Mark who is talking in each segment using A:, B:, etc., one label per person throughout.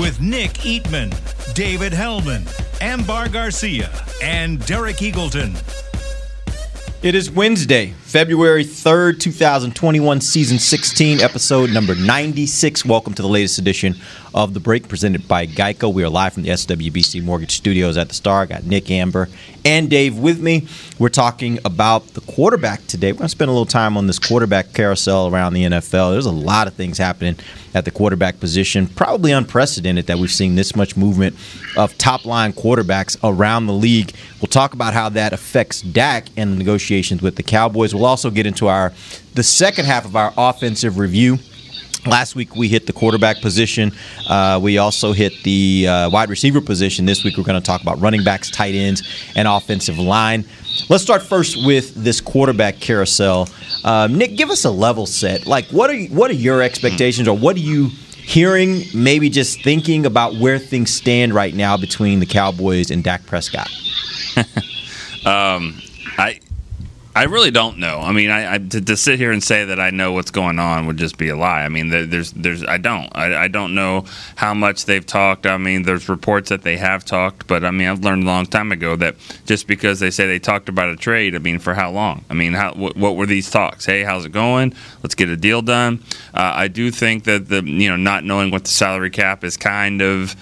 A: With Nick Eatman, David Helman, Ambar Garcia, and Derek Eagleton.
B: It is Wednesday, February 3rd, 2021, season 16, episode number 96. Welcome to the latest edition of The Break presented by Geico. We are live from the SWBC Mortgage Studios at the Star. I got Nick Ambar and Dave with me. We're talking about the quarterback today. We're going to spend a little time on this quarterback carousel around the NFL. There's a lot of things happening at the quarterback position, probably unprecedented that we've seen this much movement of top line quarterbacks around the league. We'll talk about how that affects Dak and the negotiations with the Cowboys. We'll also get into our the second half of our offensive review. Last week we hit the quarterback position. Uh, we also hit the uh, wide receiver position. This week we're going to talk about running backs, tight ends, and offensive line. Let's start first with this quarterback carousel. Um, Nick, give us a level set. Like, what are what are your expectations, or what are you hearing? Maybe just thinking about where things stand right now between the Cowboys and Dak Prescott.
C: I I really don't know. I mean, I, I to, to sit here and say that I know what's going on would just be a lie. I mean, there, there's there's I don't I, I don't know how much they've talked. I mean, there's reports that they have talked, but I mean, I've learned a long time ago that just because they say they talked about a trade, I mean, for how long? I mean, how what, what were these talks? Hey, how's it going? Let's get a deal done. Uh, I do think that the you know not knowing what the salary cap is kind of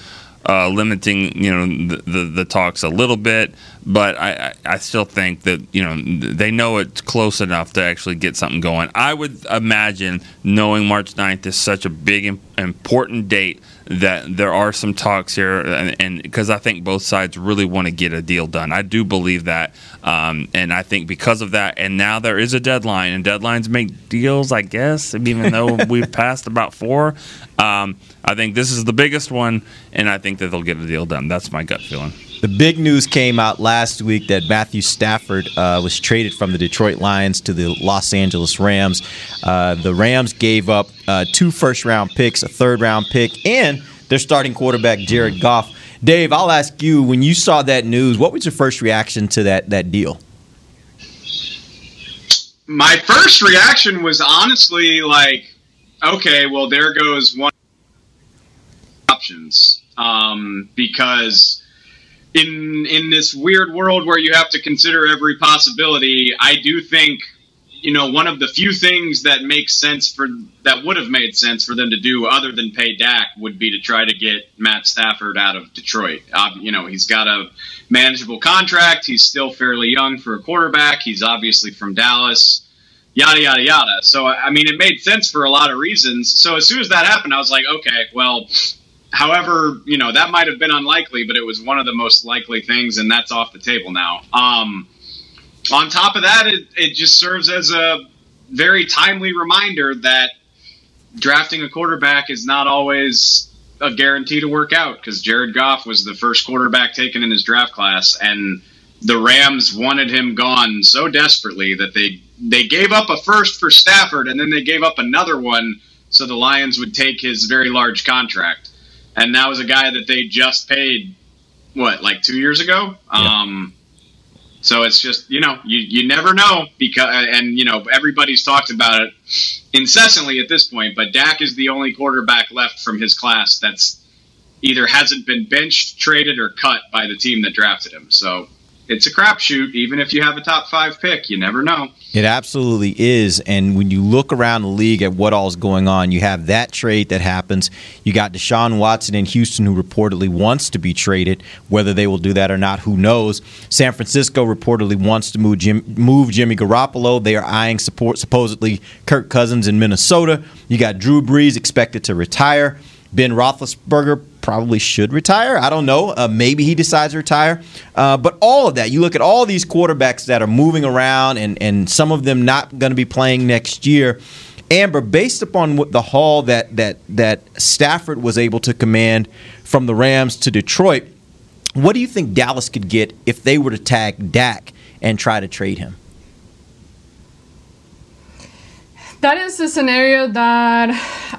C: uh, limiting you know the, the the talks a little bit, but I, I I still think that you know they know it's close enough to actually get something going. I would imagine knowing March 9th is such a big im- important date that there are some talks here, and because I think both sides really want to get a deal done. I do believe that, um, and I think because of that, and now there is a deadline, and deadlines make deals, I guess. Even though we've passed about four, um, I think this is the biggest one, and I think that they'll get a deal done. That's my gut feeling.
B: The big news came out last week that Matthew Stafford uh, was traded from the Detroit Lions to the Los Angeles Rams. Uh, the Rams gave up uh, two first round picks, a third round pick, and their starting quarterback, Jared Goff. Dave, I'll ask you when you saw that news, what was your first reaction to that, that deal?
D: my first reaction was honestly like, okay, well, there goes one options um, because in in this weird world where you have to consider every possibility, I do think you know one of the few things that makes sense for that would have made sense for them to do other than pay Dak would be to try to get Matt Stafford out of Detroit. You know, he's got a manageable contract. He's still fairly young for a quarterback. He's obviously from Dallas yada yada yada. So I mean, it made sense for a lot of reasons. So as soon as that happened, I was like, okay, well, however, you know, that might have been unlikely, but it was one of the most likely things, and that's off the table now. Um, on top of that, it, it just serves as a very timely reminder that drafting a quarterback is not always a guarantee to work out because Jared Goff was the first quarterback taken in his draft class, and the Rams wanted him gone so desperately that they they gave up a first for Stafford, and then they gave up another one so the Lions would take his very large contract. And that was a guy that they just paid, what, like two years ago? Um, so it's just you know you, you never know because and you know everybody's talked about it incessantly at this point. But Dak is the only quarterback left from his class that's either hasn't been benched, traded, or cut by the team that drafted him. So it's a crapshoot. Even if you have a top five pick, you never know.
B: It absolutely is. And when you look around the league at what all's going on, you have that trade that happens. You got Deshaun Watson in Houston, who reportedly wants to be traded. Whether they will do that or not, who knows? San Francisco reportedly wants to move, Jim, move Jimmy Garoppolo. They are eyeing support, supposedly Kirk Cousins in Minnesota. You got Drew Brees expected to retire. Ben Roethlisberger probably should retire. I don't know. Uh, maybe he decides to retire. Uh, but all of that, you look at all these quarterbacks that are moving around and, and some of them not going to be playing next year. Ambar, based upon what the haul that that that Stafford was able to command from the Rams to Detroit, what do you think Dallas could get if they were to tag Dak and try to trade him?
E: That is a scenario that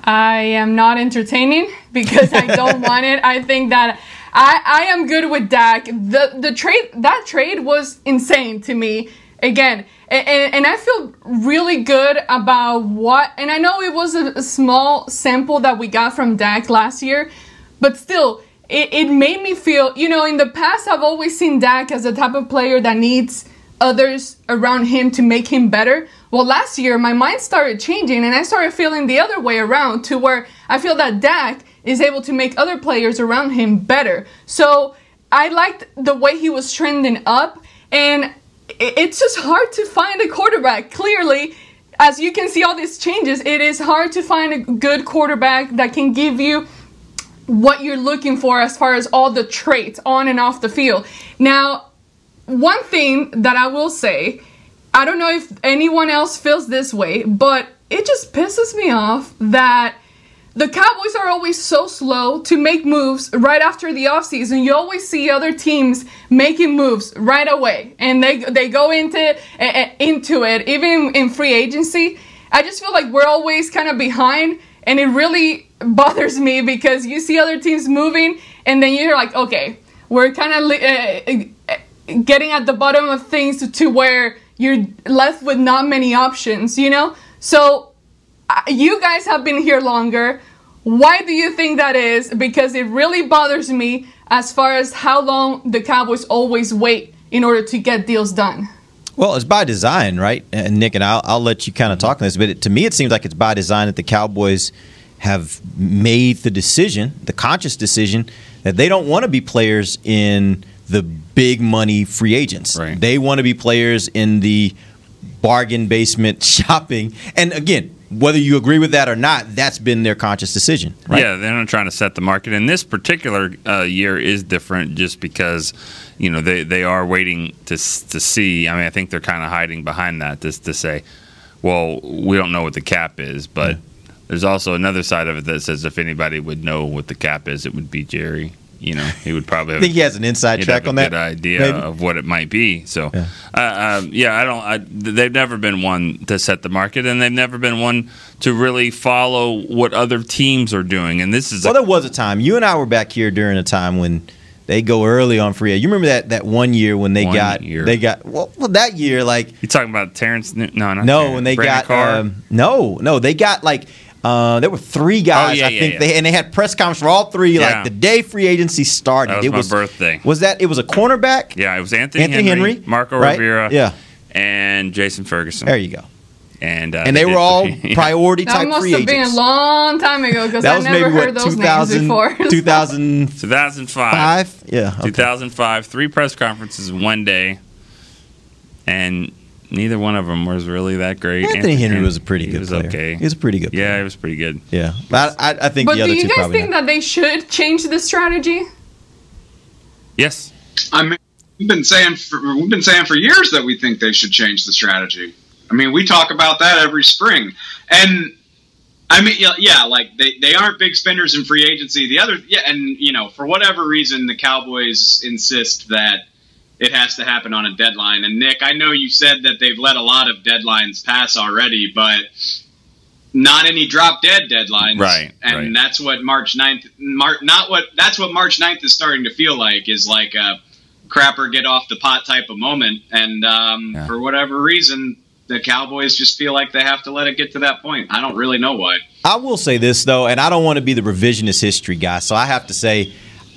E: I am not entertaining because I don't want it. I think that I, I am good with Dak. The the trade that trade was insane to me. Again, and, and I feel really good about what. And I know it was a, a small sample that we got from Dak last year, but still, it, it made me feel. You know, in the past, I've always seen Dak as the type of player that needs others around him to make him better. Well, last year my mind started changing and I started feeling the other way around to where I feel that Dak is able to make other players around him better. So I liked the way he was trending up and it's just hard to find a quarterback. Clearly, as you can see all these changes, it is hard to find a good quarterback that can give you what you're looking for as far as all the traits on and off the field. Now, one thing that I will say, I don't know if anyone else feels this way, but it just pisses me off that the Cowboys are always so slow to make moves right after the offseason. You always see other teams making moves right away, and they they go into uh, into it even in free agency. I just feel like we're always kind of behind, and it really bothers me because you see other teams moving, and then you're like, okay, we're kind of uh, getting at the bottom of things to, to where you're left with not many options, you know? So uh, you guys have been here longer. Why do you think that is? Because it really bothers me as far as how long the Cowboys always wait in order to get deals done.
B: Well, it's by design, right? And Nick and I'll, I'll let you kind of talk on this, but it, to me, it seems like it's by design that the Cowboys have made the decision, the conscious decision, that they don't want to be players in the big money free agents.
C: Right.
B: They want to be players in the bargain basement shopping. And again, whether you agree with that or not, that's been their conscious decision. Right?
C: Yeah, they're not trying to set the market. And this particular uh, year is different just because, you know, they, they are waiting to to see. I mean, I think they're kind of hiding behind that just to say, well, we don't know what the cap is, but. There's also another side of it that says if anybody would know what the cap is, it would be Jerry you know, he would probably have,
B: think he has an inside track on that.
C: Good idea
B: maybe?
C: of what it might be. So, yeah, uh, um, yeah I don't. I, they've never been one to set the market, and they've never been one to really follow what other teams are doing. And this is
B: well, a, there was a time. You and I were back here during a time when they go early on free. You remember that that one year when they
C: one
B: got
C: year.
B: they got well, well that year like
C: you talking about Terrence? No, not
B: no
C: Terrence.
B: when they
C: Brandon
B: got um, no no they got like uh, there were three guys,
C: oh, yeah,
B: I
C: yeah,
B: think,
C: yeah.
B: they and they had press conference for all three,
C: Yeah.
B: like the day free agency started.
C: That was
B: it
C: my
B: was
C: birthday.
B: Was that it was a cornerback?
C: Yeah, it was Anthony,
B: Anthony Henry,
C: Marco
B: right?
C: Rivera,
B: Yeah.
C: and Jason Ferguson.
B: There you go.
C: And uh,
B: And they
C: did
B: were all
C: yeah.
B: priority
E: That
B: type
E: must
B: free
E: have been a long time ago because I never
B: maybe
E: heard
B: what
E: those names before.
B: 2000,
E: before.
B: 2005.
C: 2005.
B: Yeah. okay.
C: 2005, three press conferences in one day, and neither one of them was really that great.
B: Anthony Henry was a pretty good.
C: he
B: good
C: was
B: player.
C: okay.
B: He was a pretty good.
C: yeah, he was pretty good.
B: Yeah. But I, I, I think
E: but
B: the
E: do
B: other
E: you
B: two
E: guys think
B: not.
E: that they should change the strategy?
C: Yes.
D: I mean, we've been saying for, we've been saying for years that we think they should change the strategy. I mean, we talk about that every spring, and I mean, yeah, yeah, like they, they aren't big spenders in free agency. The other, yeah, and you know, for whatever reason, the Cowboys insist that it has to happen on a deadline. And Nick, I know you said that they've let a lot of deadlines pass already, but not any drop dead deadlines.
C: Right,
D: And
C: right.
D: that's what March 9th, Mar- not what, that's what March 9th is starting to feel like is like a crapper get off the pot type of moment. And um,
C: Yeah.
D: for whatever reason, the Cowboys just feel like they have to let it get to that point. I don't really know why.
B: I will say this though, and I don't want to be the revisionist history guy, so I have to say,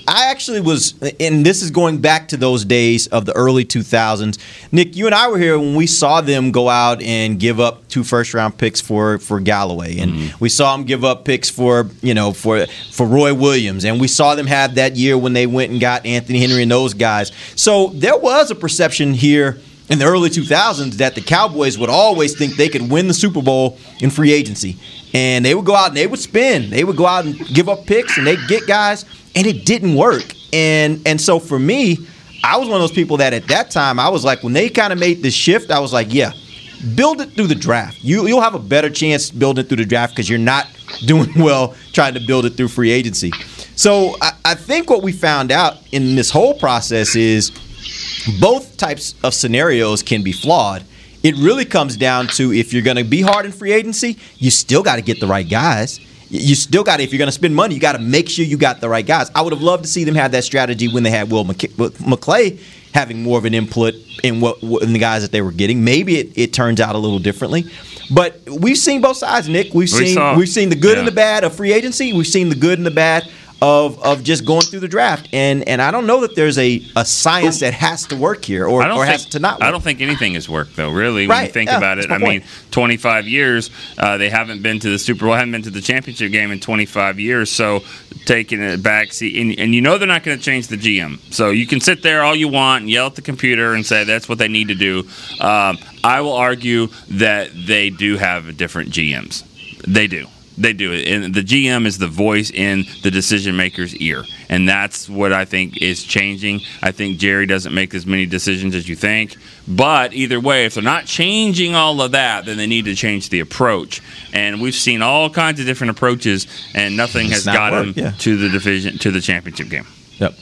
B: I actually was, and this is going back to those days of the early 2000s. Nick, you and I were here when we saw them go out and give up two first round picks for for Galloway, and mm-hmm. we saw them give up picks for you know for for Roy Williams, and we saw them have that year when they went and got Anthony Henry and those guys. So there was a perception here in the early 2000s that the Cowboys would always think they could win the Super Bowl in free agency. And they would go out and they would spin. They would go out and give up picks and they'd get guys, and it didn't work. And and so for me, I was one of those people that at that time I was like, when they kind of made the shift, I was like, yeah, build it through the draft. You you'll have a better chance building through the draft because you're not doing well trying to build it through free agency. So I, I think what we found out in this whole process is both types of scenarios can be flawed. It really comes down to if you're going to be hard in free agency, you still got to get the right guys. You still got to, if you're going to spend money, you got to make sure you got the right guys. I would have loved to see them have that strategy when they had Will McClay having more of an input in what, in the guys that they were getting. Maybe it, it turns out a little differently. But we've seen both sides, Nick. We've we seen saw, we've seen the good yeah. and the bad of free agency. We've seen the good and the bad of of just going through the draft. And and I don't know that there's a, a science that has to work here or, or
C: think,
B: has to not work.
C: I don't think anything has worked though, really, when right. you think yeah, about it. I point. mean, 25 years, uh, they haven't been to the Super Bowl, haven't been to the championship game in 25 years. So taking it back, see, and, and you know they're not going to change the GM. So you can sit there all you want and yell at the computer and say that's what they need to do. Um, I will argue that they do have different GMs. They do. They do it, and the GM is the voice in the decision maker's ear, and that's what I think is changing. I think Jerry doesn't make as many decisions as you think, but either way, if they're not changing all of that, then they need to change the approach. And we've seen all kinds of different approaches, and nothing has got them yeah. to the division to the championship game.
B: Yep.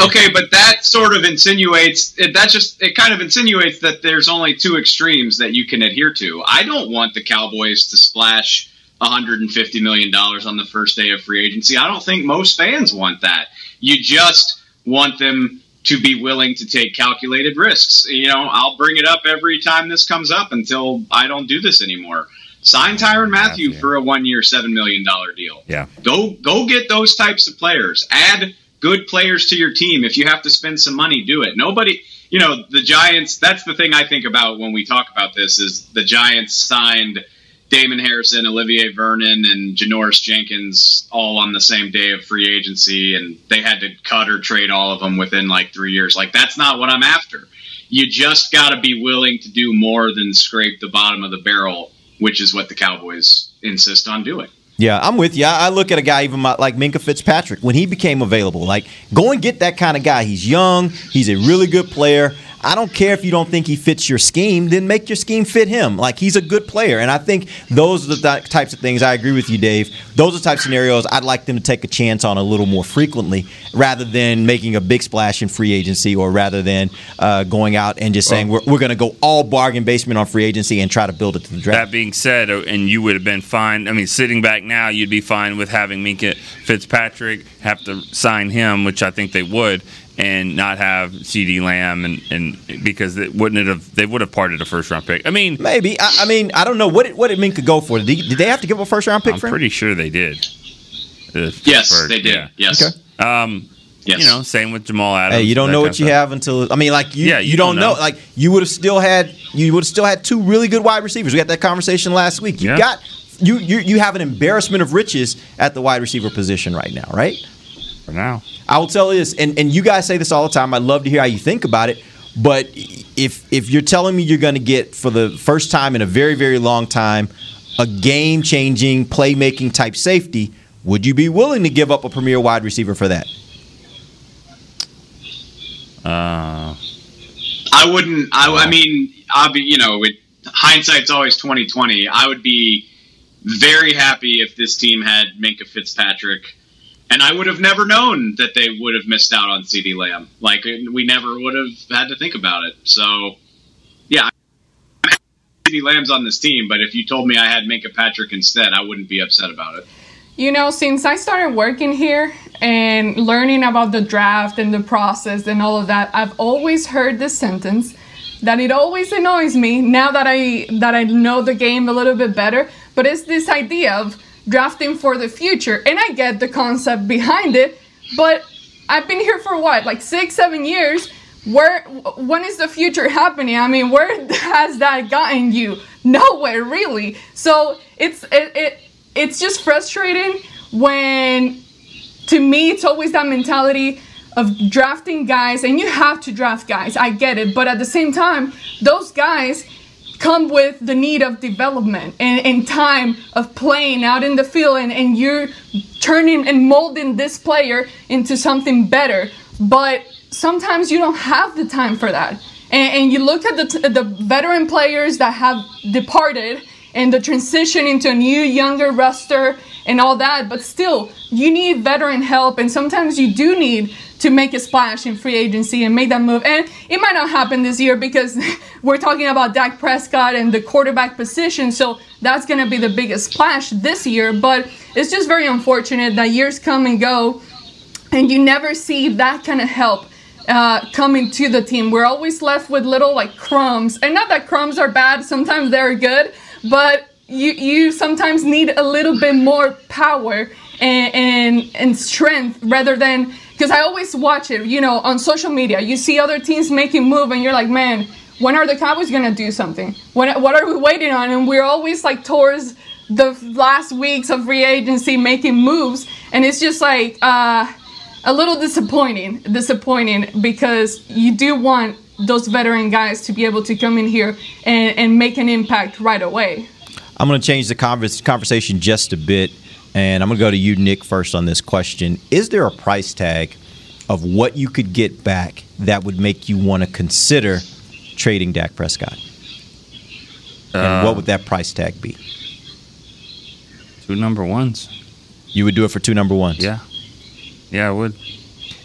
D: Okay, but that sort of insinuates it, that just it kind of insinuates that there's only two extremes that you can adhere to. I don't want the Cowboys to splash 150 million dollars on the first day of free agency. I don't think most fans want that. You just want them to be willing to take calculated risks. You know, I'll bring it up every time this comes up until I don't do this anymore. Sign Tyrann Mathieu for a one-year, seven million dollar deal.
C: Yeah,
D: go go get those types of players. Add good players to your team. If you have to spend some money, do it. Nobody, you know, the Giants. That's the thing I think about when we talk about this is the Giants signed Damon Harrison, Olivier Vernon, and Janoris Jenkins all on the same day of free agency, and they had to cut or trade all of them within like three years. Like that's not what I'm after. You just got to be willing to do more than scrape the bottom of the barrel, which is what the Cowboys insist on doing.
B: Yeah, I'm with you. I look at a guy even like Minkah Fitzpatrick when he became available. Like, go and get that kind of guy. He's young. He's a really good player. I don't care if you don't think he fits your scheme, then make your scheme fit him. Like he's a good player. And I think those are the th- types of things I agree with you, Dave. Those are of scenarios I'd like them to take a chance on a little more frequently rather than making a big splash in free agency or rather than uh, going out and just saying we're, we're going to go all bargain basement on free agency and try to build it to the draft.
C: That being said, uh, and you would have been fine. I mean, sitting back now, you'd be fine with having Minkah Fitzpatrick have to sign him, which I think they would and not have CeeDee Lamb and, and because it wouldn't it have they would have parted a first round pick. I mean,
B: maybe. I, I mean, I don't know what it, what it mean could go for. Did, he, did they have to give a first round pick?
C: I'm
B: for
C: him? pretty sure they did.
D: yes, first, they did. Yeah. Yes.
C: Okay. Um, yes. You know, same with Jamal Adams.
B: Hey, you don't know what you have until I mean, like you, yeah, you, you don't, don't know. know. Like you would have still had you would have still had two really good wide receivers. We had that conversation last week. You yeah. got you, you you have an embarrassment of riches at the wide receiver position right now, right?
C: For now.
B: I will tell you this, and, and you guys say this all the time. I'd love to hear how you think about it. But if if you're telling me you're going to get for the first time in a very very long time a game changing playmaking type safety, would you be willing to give up a premier wide receiver for that?
C: Uh,
D: I wouldn't. I, I mean, I'll be. You know, it, hindsight's always twenty twenty. I would be very happy if this team had Minkah Fitzpatrick and I would have never known that they would have missed out on CeeDee Lamb. Like we never would have had to think about it. So, yeah, CeeDee Lamb's on this team, but if you told me I had Minkah Patrick instead, I wouldn't be upset about it.
E: You know, since I started working here and learning about the draft and the process and all of that, I've always heard this sentence that it always annoys me now that I that I know the game a little bit better, but it's this idea of drafting for the future. And I get the concept behind it, but I've been here for what, like six, seven years. Where, when is the future happening? I mean, where has that gotten you? Nowhere, really. So it's it, it it's just frustrating when, to me, it's always that mentality of drafting guys, and you have to draft guys. I get it, but at the same time, those guys come with the need of development and, and time of playing out in the field and, and you're turning and molding this player into something better. But sometimes you don't have the time for that. And, and you look at the t- the veteran players that have departed and the transition into a new younger roster and all that but still you need veteran help and sometimes you do need to make a splash in free agency and make that move and it might not happen this year because we're talking about Dak Prescott and the quarterback position so that's going to be the biggest splash this year but it's just very unfortunate that years come and go and you never see that kind of help uh, coming to the team. We're always left with little like crumbs, and not that crumbs are bad. Sometimes they're good, but you you sometimes need a little bit more power and and, and strength rather than because I always watch it. You know, on social media, you see other teams making move, and you're like, man. When are the Cowboys gonna do something? When, what are we waiting on? And we're always like towards the last weeks of free agency making moves, and it's just like uh, a little disappointing disappointing because you do want those veteran guys to be able to come in here and, and make an impact right away
B: I'm going to change the convers- conversation just a bit, and I'm going to go to you, Nick, first on this question. Is there a price tag of what you could get back that would make you want to consider trading Dak Prescott? And what uh, would that price tag be?
C: Two number ones.
B: You would do it for two number ones.
C: Yeah. Yeah, I would.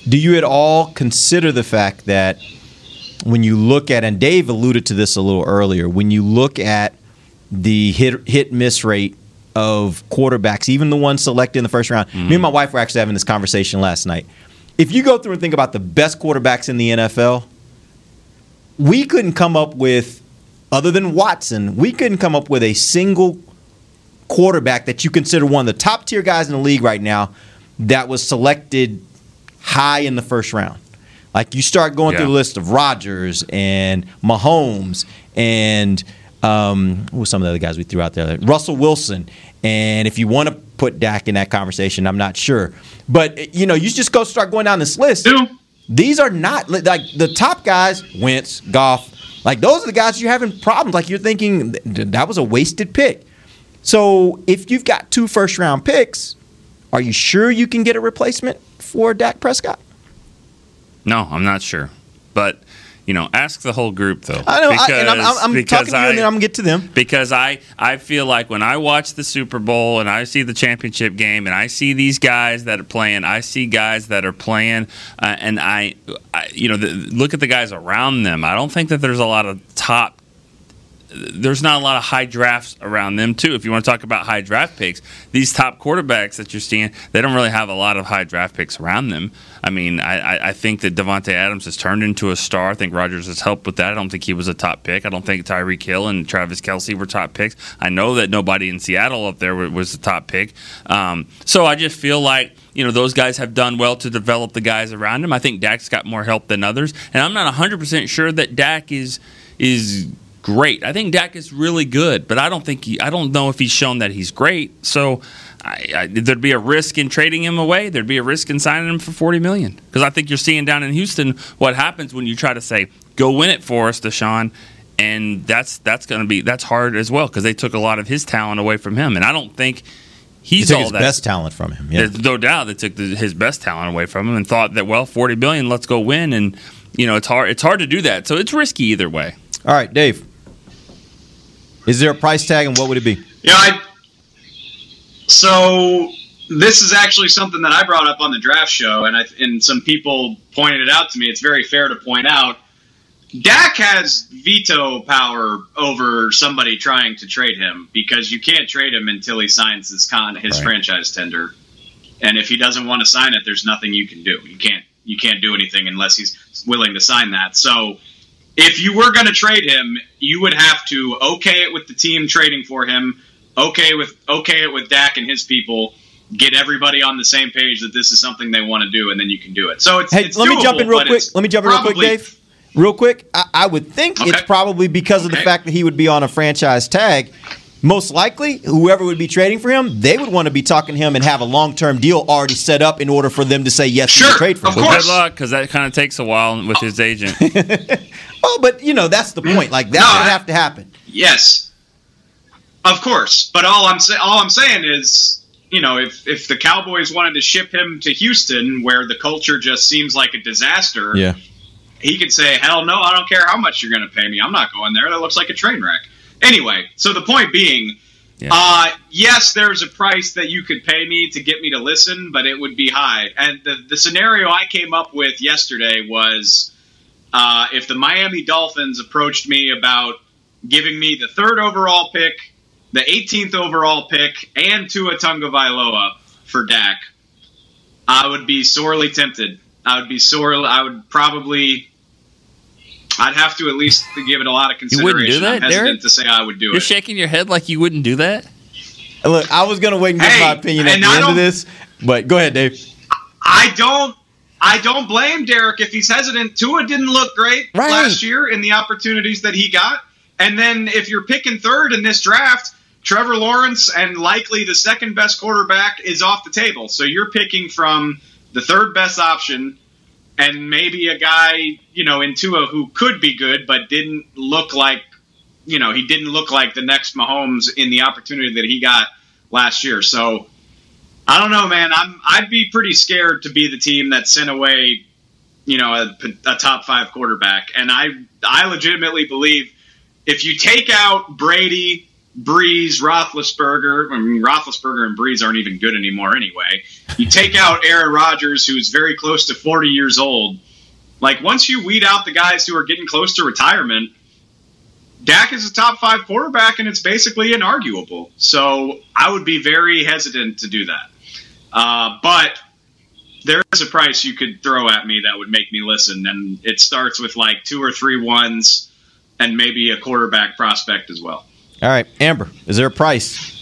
B: Do you at all consider the fact that when you look at, and Dave alluded to this a little earlier, when you look at the hit hit miss rate of quarterbacks, even the ones selected in the first round. Me and my mm. wife were actually having this conversation last night. If you go through and think about the best quarterbacks in the NFL, we couldn't come up with, other than Watson, we couldn't come up with a single quarterback that you consider one of the top tier guys in the league right now that was selected high in the first round. Like you start going through the list of Rodgers and Mahomes and um, who were some of the other guys we threw out there? Russell Wilson. And if you want to put Dak in that conversation, I'm not sure. But you know, you just go start going down this list.
D: Do.
B: These are not like the top guys, Wentz, Goff. Like those are the guys you're having problems. Like you're thinking that was a wasted pick. So if you've got two first round picks, are you sure you can get a replacement for Dak Prescott?
C: No, I'm not sure. But, you know, ask the whole group, though.
B: I know, I, and I'm, I'm, I'm
C: because
B: talking to you, and then
C: I-
B: I'm gonna get to them.
C: because I, I feel like when I watch the Super Bowl and I see the championship game and I see these guys that are playing, I see guys that are playing, uh, and I, I you know, the, look at the guys around them. I don't think that there's a lot of top. There's not a lot of high drafts around them too. If you want to talk about high draft picks, these top quarterbacks that you're seeing, they don't really have a lot of high draft picks around them. I mean, I, I- think that Davante Adams has turned into a star. I think Rodgers has helped with that. I don't think he was a top pick. I don't think Tyreek Hill and Travis Kelce were top picks. I know that nobody in Seattle up there was the top pick. Um, so I just feel like you know those guys have done well to develop the guys around him. I think Dak's got more help than others, and I'm not 100 percent sure that Dak is is great. I think Dak is really good, but I don't think he, I don't know if he's shown that he's great. So I, I, there'd be a risk in trading him away. There'd be a risk in signing him for 40 million because I think you're seeing down in Houston what happens when you try to say go win it for us, Deshaun. And that's that's going to be that's hard as well because they took a lot of his talent away from him, and I don't think
B: He
C: he's
B: took
C: all
B: his
C: that.
B: best talent from him. Yeah.
C: There's no doubt they took the, his best talent away from him and thought that well, 40 billion, let's go win. And you know it's hard it's hard to do that, so it's risky either way.
B: All right, Dave. Is there a price tag, and what would it be?
D: Yeah, I. So this is actually something that I brought up on the draft show, and I and some people pointed it out to me. It's very fair to point out. Dak has veto power over somebody trying to trade him because you can't trade him until he signs his con his
B: Right.
D: franchise tender, and if he doesn't want to sign it, there's nothing you can do. You can't you can't do anything unless he's willing to sign that. So if you were going to trade him, you would have to okay it with the team trading for him, okay with okay it with Dak and his people, get everybody on the same page that this is something they want to do, and then you can do it. So it's
B: Hey,
D: it's
B: let me jump in real quick. Let me jump in real quick, Dave. Real quick, I, I would think it's probably because of the fact that he would be on a franchise tag. Most likely, whoever would be trading for him, they would want to be talking to him and have a long-term deal already set up in order for them to say yes
D: Sure,
B: to trade for
D: of
B: him.
C: Well,
D: course.
C: good luck because that kind of takes a while with his agent.
B: Oh, but you know that's the point. Like that
D: No,
B: would have to happen.
D: Yes, of course. But all I'm say- all I'm saying is, you know, if if the Cowboys wanted to ship him to Houston, where the culture just seems like a disaster,
B: Yeah.
D: he could say, "Hell no, I don't care how much you're going to pay me. I'm not going there. That looks like a train wreck." Anyway, so the point being,
C: Yeah.
D: uh, yes, there's a price that you could pay me to get me to listen, but it would be high. And the the scenario I came up with yesterday was uh, if the Miami Dolphins approached me about giving me the third overall pick, the 18th overall pick, and Tua Tagovailoa for Dak, I would be sorely tempted. I would be sorely. I would probably. I'd have to at least give it a lot of consideration.
C: You wouldn't do
D: consideration. I'm
C: that,
D: hesitant
C: Derek?
D: to say I would do
C: You're
D: it.
C: shaking your head like you wouldn't do that.
B: Look, I was gonna wait and give
D: Hey,
B: my opinion at the
D: I
B: end of this, but go ahead, Dave.
D: I don't. I don't blame Derek if he's hesitant. Tua didn't look great
B: Right.
D: last year in the opportunities that he got. And then if you're picking third in this draft, Trevor Lawrence and likely the second best quarterback is off the table. So you're picking from the third best option and maybe a guy, you know, in Tua who could be good but didn't look like, you know, he didn't look like the next Mahomes in the opportunity that he got last year. So I don't know, man. I'm I'd be pretty scared to be the team that sent away, you know, a, a top five quarterback. And I I legitimately believe if you take out Brady, Brees, Roethlisberger, I mean Roethlisberger and Brees aren't even good anymore anyway. You take out Aaron Rodgers, who's very close to 40 years old. Like once you weed out the guys who are getting close to retirement, Dak is a top five quarterback, and it's basically inarguable. So I would be very hesitant to do that. Uh, but there is a price you could throw at me that would make me listen, and it starts with like two or three ones, and maybe a quarterback prospect as well.
B: All right, Ambar, is there a price?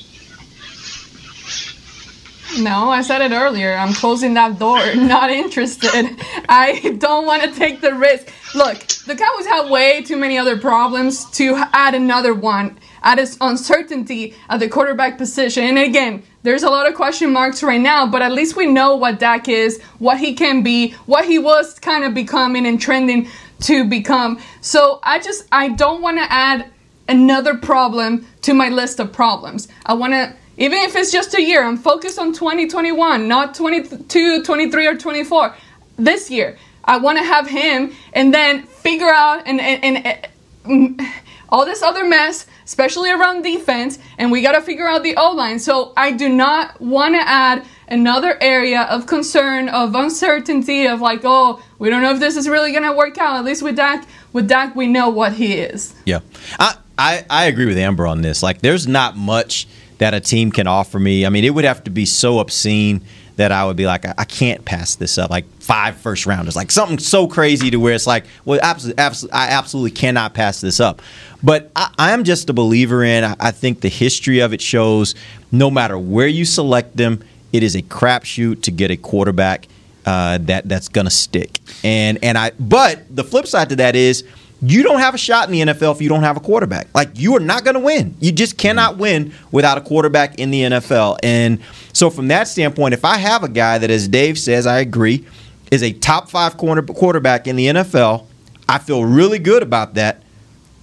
E: No, I said it earlier. I'm closing that door. Not interested. I don't want to take the risk. Look, the Cowboys have way too many other problems to add another one. Add this uncertainty at the quarterback position. And again, there's a lot of question marks right now, but at least we know what Dak is, what he can be, what he was kind of becoming and trending to become. So I just, I don't want to add another problem to my list of problems. I want to even if it's just a year, I'm focused on 2021, not 22, 23, or 24. This year, I want to have him and then figure out and, and, and, and mm, all this other mess, especially around defense, and we got to figure out the O line. So I do not want to add another area of concern, of uncertainty, of like, oh, we don't know if this is really going to work out. At least with Dak, with Dak, we know what he is.
B: Yeah, I, I I agree with Ambar on this. Like, there's not much that a team can offer me. I mean, it would have to be so obscene that I would be like, I, can't pass this up. Like five first rounders, like something so crazy to where it's like, well, absolutely, absolutely I absolutely cannot pass this up. But I, I'm just a believer in. I, I think the history of it shows, no matter where you select them, it is a crapshoot to get a quarterback uh, that that's gonna stick. And and I, but the flip side to that is you don't have a shot in the NFL if you don't have a quarterback. Like you are not going to win. You just cannot win without a quarterback in the NFL. And so from that standpoint, if I have a guy that, as Dave says, I agree, is a top five corner quarterback in the NFL, I feel really good about that.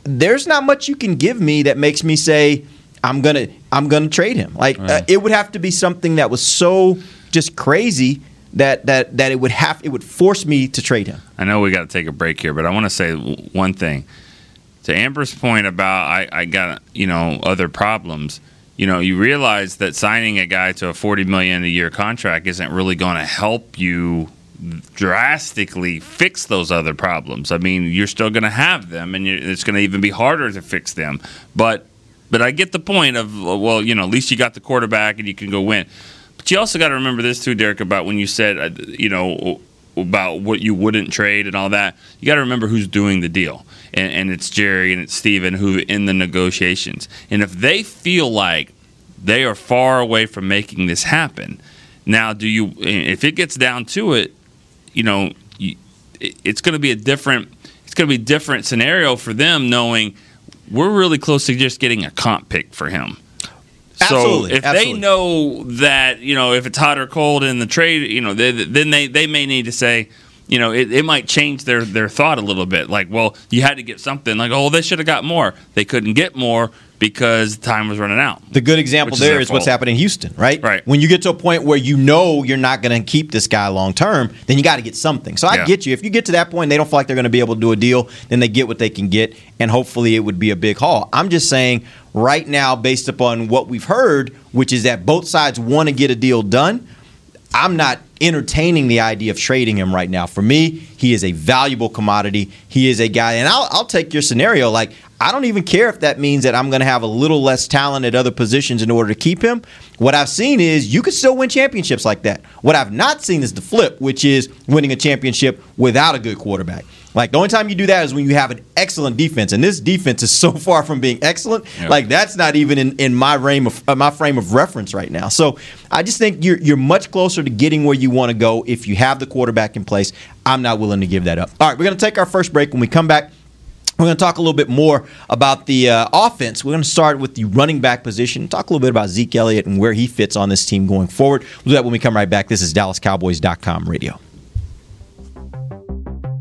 B: There's not much you can give me that makes me say I'm gonna I'm gonna trade him. Like uh, it would have to be something that was so just crazy that that that it would have it would force me to trade him.
C: I know we got to take a break here, but I want to say one thing. To Ambar's point about I, I got you know other problems. You know, you realize that signing a guy to a forty million a year contract isn't really going to help you drastically fix those other problems. I mean, you're still going to have them, and it's going to even be harder to fix them. But but I get the point of well, you know, at least you got the quarterback and you can go win. But you also got to remember this too, Derek, about when you said, uh, you know, about what you wouldn't trade and all that. You got to remember who's doing the deal, and, and it's Jerry and it's Stephen who in the negotiations. And if they feel like they are far away from making this happen, now do you? If it gets down to it, you know, it's going to be a different. It's going to be a different scenario for them, knowing we're really close to just getting a comp pick for him.
B: Absolutely,
C: So if
B: absolutely.
C: they know that you know if it's hot or cold in the trade, you know, they, then they they may need to say, you know, it, it might change their their thought a little bit. Like, well, you had to get something. Like, oh, they should have got more. They couldn't get more because time was running out.
B: The good example there
C: is
B: is what's happening in Houston, right?
C: Right.
B: When you get to a point where you know you're not going to keep this guy long term, then you got to get something. So I
C: Yeah.
B: get you. If you get to that point, and they don't feel like they're going to be able to do a deal, then they get what they can get, and hopefully it would be a big haul. I'm just saying, right now, based upon what we've heard, which is that both sides want to get a deal done. I'm not entertaining the idea of trading him right now. For me, he is a valuable commodity. He is a guy, and I'll, I'll take your scenario. Like, I don't even care if that means that I'm going to have a little less talent at other positions in order to keep him. What I've seen is you can still win championships like that. What I've not seen is the flip, which is winning a championship without a good quarterback. Like the only time you do that is when you have an excellent defense, and this defense is so far from being excellent.
C: Yeah.
B: Like that's not even in, in my frame of uh, my frame of reference right now. So I just think you're you're much closer to getting where you want to go if you have the quarterback in place. I'm not willing to give that up. All right, we're going to take our first break. When we come back. We're going to talk a little bit more about the uh, offense. We're going to start with the running back position, talk a little bit about Zeke Elliott and where he fits on this team going forward. We'll do that when we come right back. This is DallasCowboys.com radio.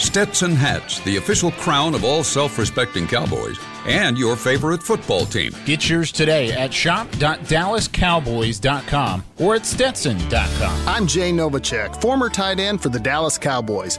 F: Stetson hats, the official crown of all self respecting cowboys, and your favorite football team.
G: Get yours today at shop.dallascowboys.com or at stetson.com.
H: I'm Jay Novacek, former tight end for the Dallas Cowboys.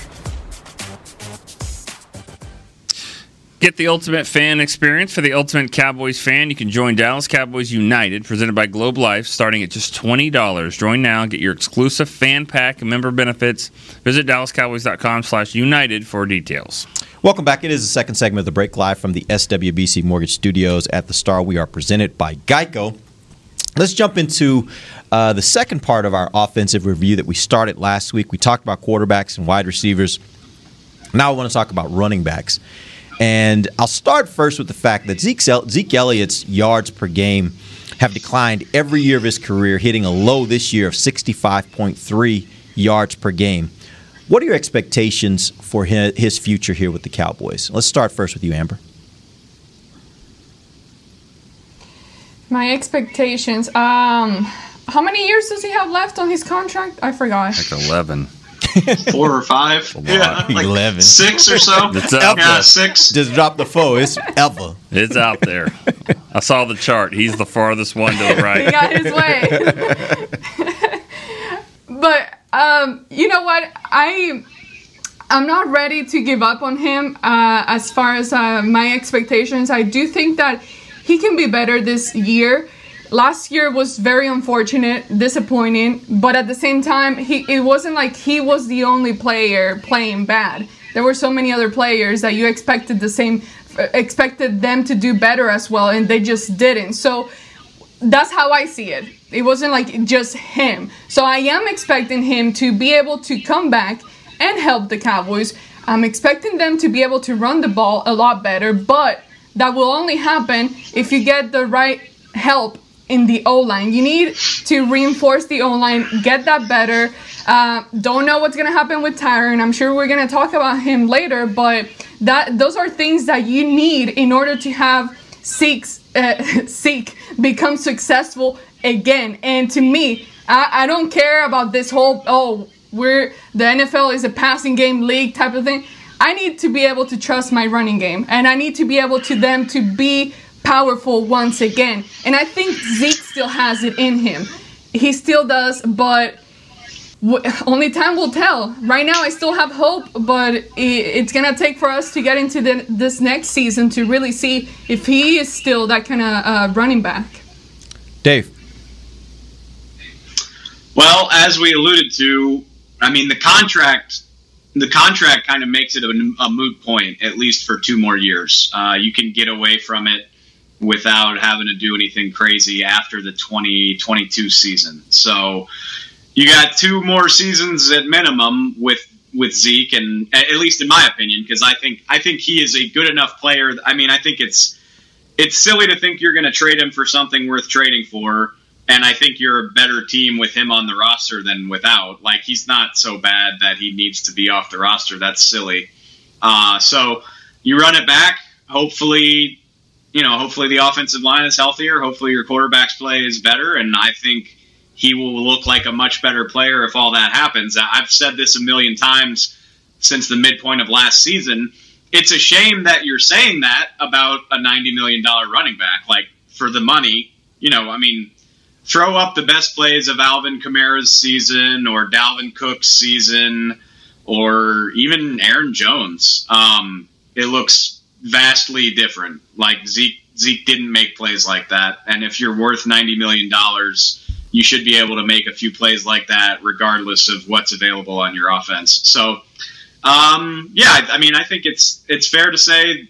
C: Get the ultimate fan experience for the ultimate Cowboys fan. You can join Dallas Cowboys United, presented by Globe Life, starting at just $20. Join now, get your exclusive fan pack and member benefits. Visit dallascowboys.com slash united for details.
B: Welcome back. It is the second segment of the break live from the SWBC Mortgage Studios at the Star. We are presented by Geico. Let's jump into uh, the second part of our offensive review that we started last week. We talked about quarterbacks and wide receivers. Now I want to talk about running backs. And I'll start first with the fact that Zeke, Zeke Elliott's yards per game have declined every year of his career, hitting a low this year of 65.3 yards per game. What are your expectations for his, his future here with the Cowboys? Let's start first with you, Ambar.
E: My expectations. Um, how many years does he have left on his contract? I forgot.
C: Like 11.
D: Four or five. Yeah, like
B: 11.
D: Six or so.
C: It's out
D: yeah,
C: there.
D: six.
B: Just drop the foe. It's ever.
C: It's out there. I saw the chart. He's the farthest one to the right.
E: He
C: right.
E: got his way. but um, you know what? I I'm not ready to give up on him uh, as far as uh, my expectations. I do think that he can be better this year. Last year was very unfortunate, disappointing, but at the same time, he it wasn't like he was the only player playing bad. There were so many other players that you expected the same, expected them to do better as well, and they just didn't. So that's how I see it. It wasn't like just him. So I am expecting him to be able to come back and help the Cowboys. I'm expecting them to be able to run the ball a lot better, but that will only happen if you get the right help in the O line. You need to reinforce the O line, get that better. Uh, don't know what's gonna happen with Tyron. I'm sure we're gonna talk about him later, but that those are things that you need in order to have Zeke's, uh, Zeke become successful again. And to me, I, I don't care about this whole oh we're the NFL is a passing game league type of thing. I need to be able to trust my running game, and I need to be able to them to be powerful once again. And I think Zeke still has it in him. He still does, but w- only time will tell. Right now, I still have hope, but it, it's gonna take for us to get into the, this next season to really see if he is still that kind of uh, running back.
B: Dave.
D: Well, as we alluded to, I mean the contract the contract kind of makes it a, a, moot point, at least for two more years. Uh, you can get away from it without having to do anything crazy after the 2022 season. So you got two more seasons at minimum with with Zeke, and at least in my opinion, because I think I think he is a good enough player. I mean, I think it's it's silly to think you're going to trade him for something worth trading for and I think you're a better team with him on the roster than without. Like he's not so bad that he needs to be off the roster. That's silly. Uh, so you run it back. Hopefully, you know, hopefully the offensive line is healthier. Hopefully your quarterback's play is better, and I think he will look like a much better player if all that happens. I've said this a million times since the midpoint of last season. It's a shame that you're saying that about a ninety million dollar running back. Like for the money, you know, I mean throw up the best plays of Alvin Kamara's season or Dalvin Cook's season or even Aaron Jones. Um, it looks vastly different. Like Zeke Zeke didn't make plays like that, and if you're worth ninety million dollars, you should be able to make a few plays like that, regardless of what's available on your offense. So, um, yeah, I mean, I think it's it's fair to say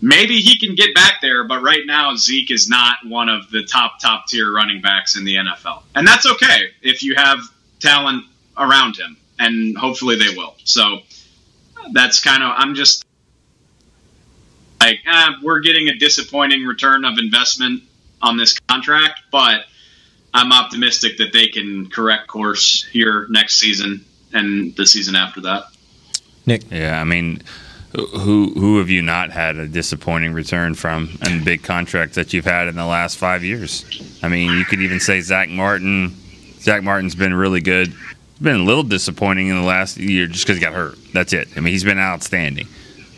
D: maybe he can get back there, but right now Zeke is not one of the top top tier running backs in the NFL, and that's okay if you have talent around him, and hopefully they will. So that's kind of I'm just like eh, we're getting a disappointing return of investment on this contract, but I'm optimistic that they can correct course here next season and the season after that.
B: Nick,
C: yeah, I mean who who have you not had a disappointing return from and big contract that you've had in the last five years? I mean, you could even say Zack Martin. Zack Martin's been really good. Been a little disappointing in the last year just because he got hurt. That's it. I mean, he's been outstanding.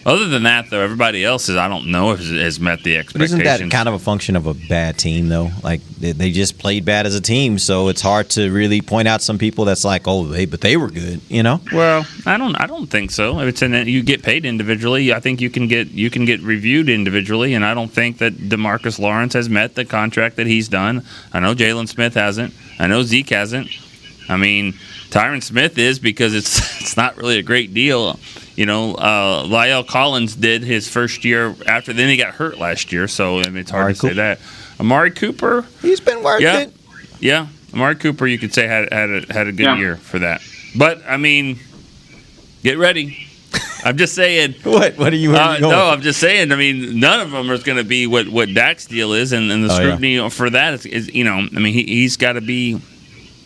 C: Other than that, though, everybody else is I don't know if has met the expectations.
B: But isn't that kind of a function of a bad team, though? Like they just played bad as a team, so it's hard to really point out some people that's like, oh, they but they were good, you know?
C: Well, I don't, I don't think so. If it's in, you get paid individually. I think you can get you can get reviewed individually, and I don't think that DeMarcus Lawrence has met the contract that he's done. I know Jaylon Smith hasn't. I know Zeke hasn't. I mean, Tyron Smith is because it's it's not really a great deal you know, uh, La'el Collins did his first year after. Then he got hurt last year, so I mean, it's hard Amari to Cooper. say that. Amari Cooper,
B: he's been working.
C: Yeah, yeah. Amari Cooper, you could say had had a, had a good yeah. year for that. But I mean, get ready. I'm just saying.
B: what? What are you? Uh,
C: no, I'm just saying. I mean, none of them are going to be what what Dak's deal is, and, and the oh, scrutiny yeah. for that is, is, you know, I mean, he, he's got to be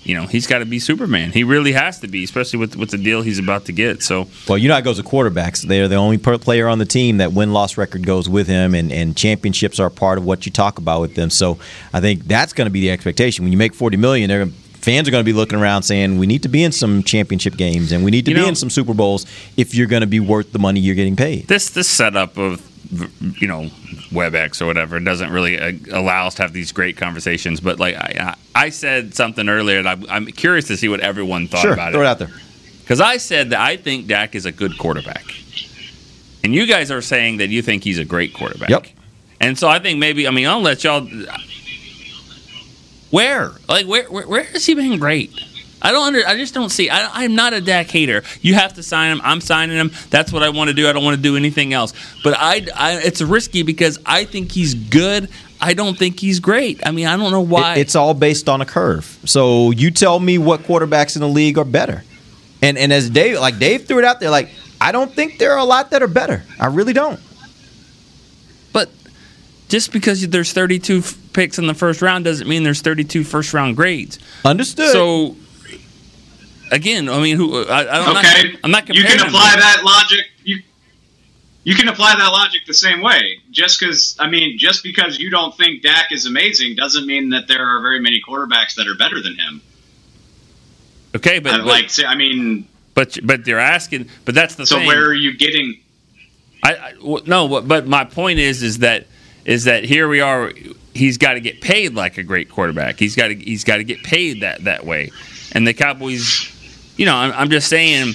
C: you know he's got to be Superman. He really has to be, especially with with the deal he's about to get. So,
B: well, you know how it goes with quarterbacks. They're the only player on the team that win loss record goes with him, and and championships are part of what you talk about with them. So, I think that's going to be the expectation when you make forty million. They're fans are going to be looking around saying we need to be in some championship games and we need to you be know, in some Super Bowls if you're going to be worth the money you're getting paid.
C: This this setup of you know WebEx or whatever doesn't really uh, allow us to have these great conversations. But like I, I said something earlier, and I'm, I'm curious to see what everyone thought
B: sure,
C: about
B: throw it. Throw it out there.
C: Because I said that I think Dak is a good quarterback, and you guys are saying that you think he's a great quarterback.
B: Yep.
C: And so I think maybe I mean I'll let y'all. Where like where where, where has he been great? I don't under. I just don't see. I, am not a Dak hater. You have to sign him. I'm signing him. That's what I want to do. I don't want to do anything else. But I, I, it's risky because I think he's good. I don't think he's great. I mean, I don't know why.
B: It, it's all based on a curve. So you tell me what quarterbacks in the league are better. And and as Dave like Dave threw it out there, like I don't think there are a lot that are better. I really don't.
C: But just because there's 32 picks in the first round doesn't mean there's 32 first round grades.
B: Understood.
C: So again, I mean, who I, I don't.
D: okay,
C: Not, I'm not
D: you
C: comparing.
D: can
C: them.
D: apply that logic. You you can apply that logic the same way. Just because I mean, just because you don't think Dak is amazing doesn't mean that there are very many quarterbacks that are better than him.
C: Okay, but, but
D: like, say- I mean,
C: but but they're asking. But that's the
D: so
C: thing.
D: where are you getting?
C: I, I no, but- but my point is is that is that here we are. He's got to get paid like a great quarterback. He's got to he's got to get paid that that way. And the Cowboys, you know, I'm, I'm just saying,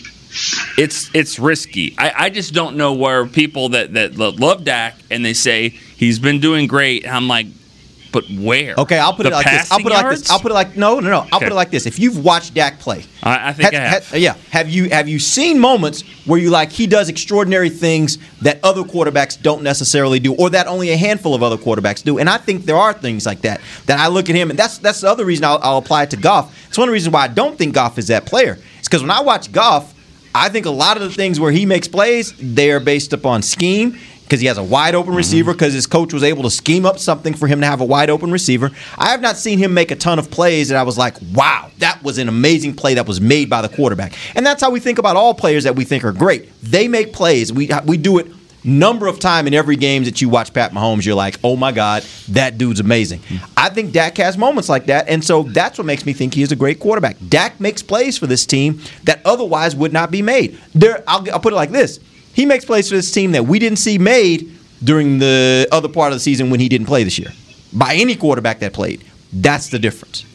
C: it's it's risky. I, I just don't know where people that that love Dak and they say he's been doing great. I'm like, but where?
B: Okay, I'll put
C: The
B: it like this. I'll put it like this. I'll put it like no, no, no. I'll
C: Okay.
B: put it like this. If you've watched Dak play,
C: I, I think I have.
B: had- yeah. Have you have you seen moments where you like he does extraordinary things that other quarterbacks don't necessarily do, or that only a handful of other quarterbacks do? And I think there are things like that that I look at him, and that's that's the other reason I'll, I'll apply it to Goff. It's one of the reasons why I don't think Goff is that player. Because when I watch Goff, I think a lot of the things where he makes plays, they are based upon scheme. Because he has a wide open mm-hmm. receiver, because his coach was able to scheme up something for him to have a wide open receiver. I have not seen him make a ton of plays that I was like, wow, that was an amazing play that was made by the quarterback. And that's how we think about all players that we think are great. They make plays. We we do it number of time in every game that you watch Pat Mahomes. You're like, oh my God, that dude's amazing. I think Dak has moments like that, and so that's what makes me think he is a great quarterback. Dak makes plays for this team that otherwise would not be made. There, I'll, I'll put it like this: he makes plays for this team that we didn't see made during the other part of the season when he didn't play this year by any quarterback that played. That's the difference.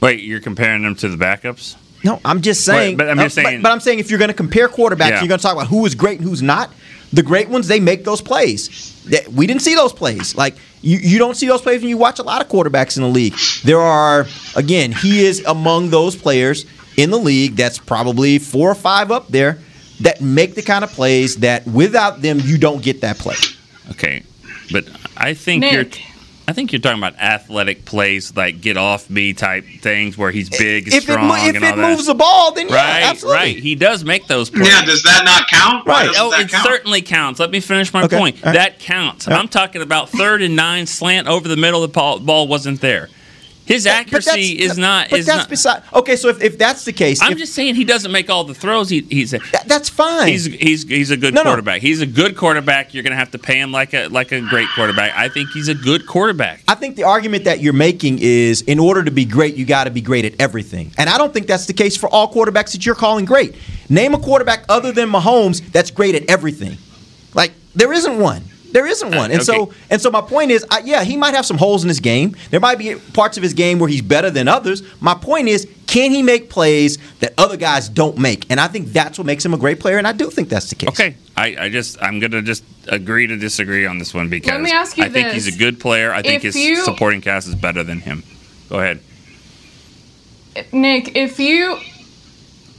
C: Wait, you're comparing them to the backups?
B: No, I'm just saying.
C: Wait, but I'm just
B: uh,
C: saying-
B: But, I'm saying if you're going to compare quarterbacks,
C: Yeah.
B: you're going to talk about who is great and who's not. The great ones, they make those plays. That- We didn't see those plays. Like you, you don't see those plays when you watch a lot of quarterbacks in the league. There are again, he is among those players in the league that's probably four or five up there that make the kind of plays that without them you don't get that play.
C: Okay, but I think
E: Nick.
C: you're. I think you're talking about athletic plays like get off me type things where he's big, and
B: If it,
C: strong,
B: mo- if
C: and all
B: it
C: that.
B: moves the ball, then yeah,
C: right,
B: absolutely.
C: right. He does make those plays.
D: Yeah, does that not count?
C: Right. Oh, it
D: count?
C: certainly counts. Let me finish my
B: Okay.
C: point.
B: All right.
C: That counts. I'm talking about third and nine slant over the middle. The ball, ball wasn't there. His accuracy is not.
B: But
C: is
B: that's
C: not,
B: beside. Okay, so if, if that's the case,
C: I'm
B: if-
C: just saying he doesn't make all the throws. He, he's a,
B: that's fine.
C: he's he's he's a good
B: No, no.
C: quarterback. He's a good quarterback. You're going to have to pay him like a like a great quarterback. I think he's a good quarterback.
B: I think the argument that you're making is in order to be great, you got to be great at everything. And I don't think that's the case for all quarterbacks that you're calling great. Name a quarterback other than Mahomes that's great at everything. Like there isn't one. There isn't one. Uh, and so and so my point is, I, yeah, he might have some holes in his game. There might be parts of his game where he's better than others. My point is, can he make plays that other guys don't make? And I think that's what makes him a great player. And I do think that's the case.
C: Okay, I, I just I'm gonna just agree to disagree on this one because Let
E: me ask you
C: I think
E: this.
C: he's a good player. I think
E: If
C: his
E: you-
C: supporting cast is better than him. Go ahead.
E: Nick, if you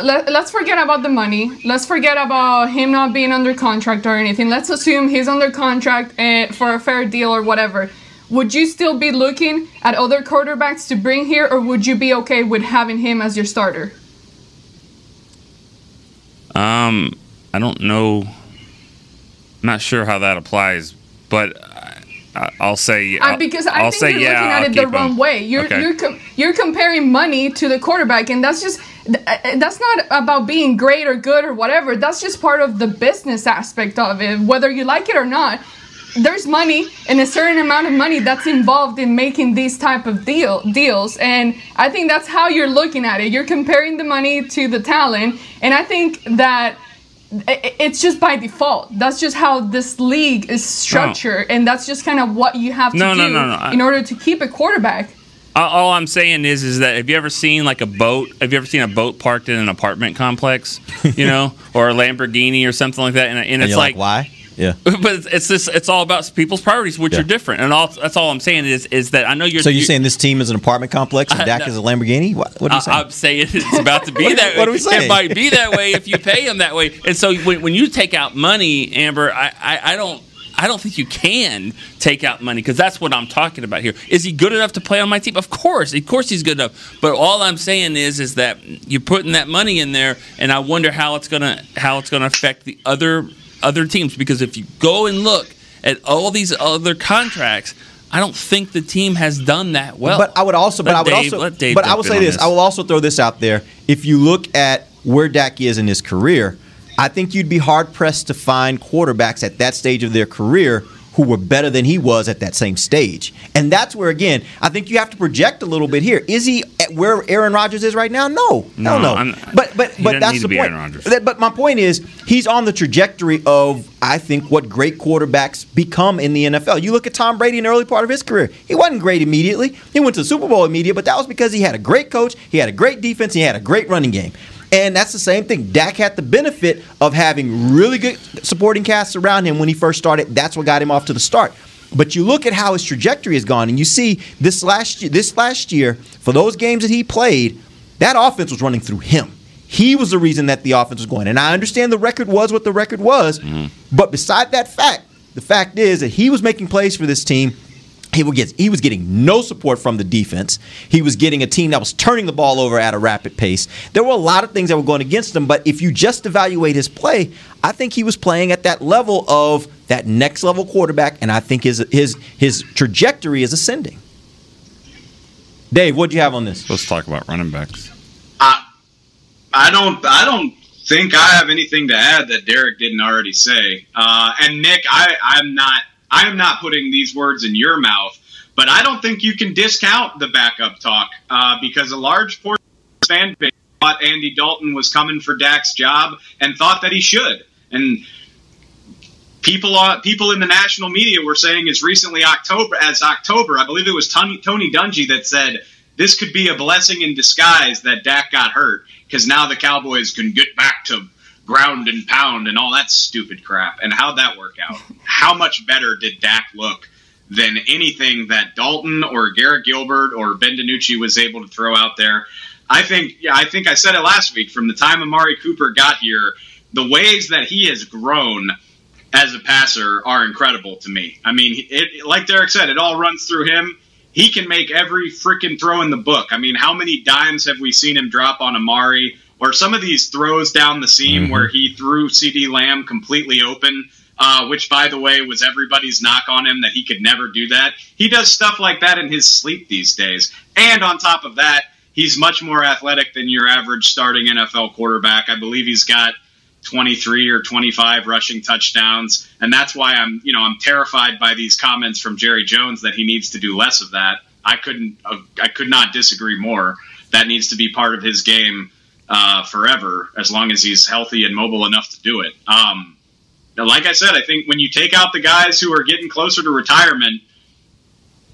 E: let, let's forget about the money. Let's forget about him not being under contract or anything. Let's assume he's under contract uh, for a fair deal or whatever. Would you still be looking at other quarterbacks to bring here, or would you be okay with having him as your starter?
C: Um, I don't know. Not sure how that applies, but I'll say
E: Uh, because I
C: I'll
E: think
C: say
E: you're
C: yeah.
E: looking at
C: I'll
E: it the wrong
C: him.
E: way. You're
C: Okay.
E: you're com- you're comparing money to the quarterback, and that's just Uh, uh, that's not about being great or good or whatever. That's just part of the business aspect of it, whether you like it or not. There's money and a certain amount of money that's involved in making these type of deal deals, and I think that's how you're looking at it. You're comparing the money to the talent, and I think that i- it's just by default. That's just how this league is structured, and that's just kind of what you have to
C: No, no,
E: do
C: no, no,
E: in order to keep a quarterback.
C: All- I'm saying is, is that have you ever seen like a boat? Have you ever seen a boat parked in an apartment complex, you know, or a Lamborghini or something like that? And, and
B: And
C: it's like,
B: like, why? Yeah.
C: but it's, this. It's all about people's priorities, which
B: Yeah.
C: are different. And all that's all I'm saying is, is that I know you're.
B: So you're
C: you-
B: saying this team is an apartment complex and Dak
C: no.
B: is a Lamborghini? What, what are you
C: I-
B: saying?
C: I'm saying it's about to be
B: What-
C: that.
B: what are we saying?
C: It might be that way if you pay him that way. And so when, when you take out money, Ambar, I, I, I don't. I don't think you can take out money because that's what I'm talking about here. Is he good enough to play on my team? Of course, of course he's good enough. But all I'm saying is, is that you're putting that money in there, and I wonder how it's gonna how it's gonna affect the other other teams because if you go and look at all these other contracts. I don't think the team has done that well.
B: But I would also, but
C: Let
B: I would
C: Dave-
B: also, but I will say
C: on
B: this. I will also throw this out there. If you look at where Dak is in his career, I think you'd be hard pressed to find quarterbacks at that stage of their career who were better than he was at that same stage. And that's where, again, I think you have to project a little bit here. Is he at where Aaron Rodgers is right now? No,
C: No,
B: no, no. But but but that's the point. But my point is, he's on the trajectory of I think what great quarterbacks become in the NFL. You look at Tom Brady in the early part of his career; he wasn't great immediately. He went to the Super Bowl immediately, but that was because he had a great coach, he had a great defense, he had a great running game. And that's the same thing. Dak had the benefit of having really good supporting casts around him when he first started. That's what got him off to the start. But you look at how his trajectory has gone, and you see this last year, this last year for those games that he played, that offense was running through him. He was the reason that the offense was going. And I understand the record was what the record was, mm-hmm. but beside that fact, the fact is that he was making plays for this team. He would get, he was getting no support from the defense. He was getting a team that was turning the ball over at a rapid pace. There were a lot of things that were going against him, but if you just evaluate his play, I think he was playing at that level of that next level quarterback, and I think his his his trajectory is ascending. Dave, what do you have on this?
C: Let's talk about running backs.
D: I don't. I don't think I have anything to add that Derek didn't already say. Uh, and Nick, I, I'm not. I am not putting these words in your mouth, but I don't think you can discount the backup talk uh, because a large portion of the fan base thought Andy Dalton was coming for Dak's job and thought that he should. And people on people in the national media were saying as recently October as October, I believe it was Tony, Tony Dungy that said this could be a blessing in disguise that Dak got hurt because now the Cowboys can get back to ground and pound and all that stupid crap. And how'd that work out? How much better did Dak look than anything that Dalton or Garrett Gilbert or Ben DiNucci was able to throw out there? I think, yeah, I think I said it last week. From the time Amari Cooper got here, the ways that he has grown as a passer are incredible to me. I mean, it, like Derek said, it all runs through him. He can make every freaking throw in the book. I mean, how many dimes have we seen him drop on Amari? Or some of these throws down the seam where he threw CeeDee Lamb completely open, uh, which, by the way, was everybody's knock on him that he could never do that. He does stuff like that in his sleep these days. And on top of that, he's much more athletic than your average starting NFL quarterback. I believe he's got 23 or 25 rushing touchdowns and that's why I'm you know I'm terrified by these comments from Jerry Jones that he needs to do less of that I couldn't uh, I could not disagree more that needs to be part of his game uh, forever as long as he's healthy and mobile enough to do it um, like I said I think when you take out the guys who are getting closer to retirement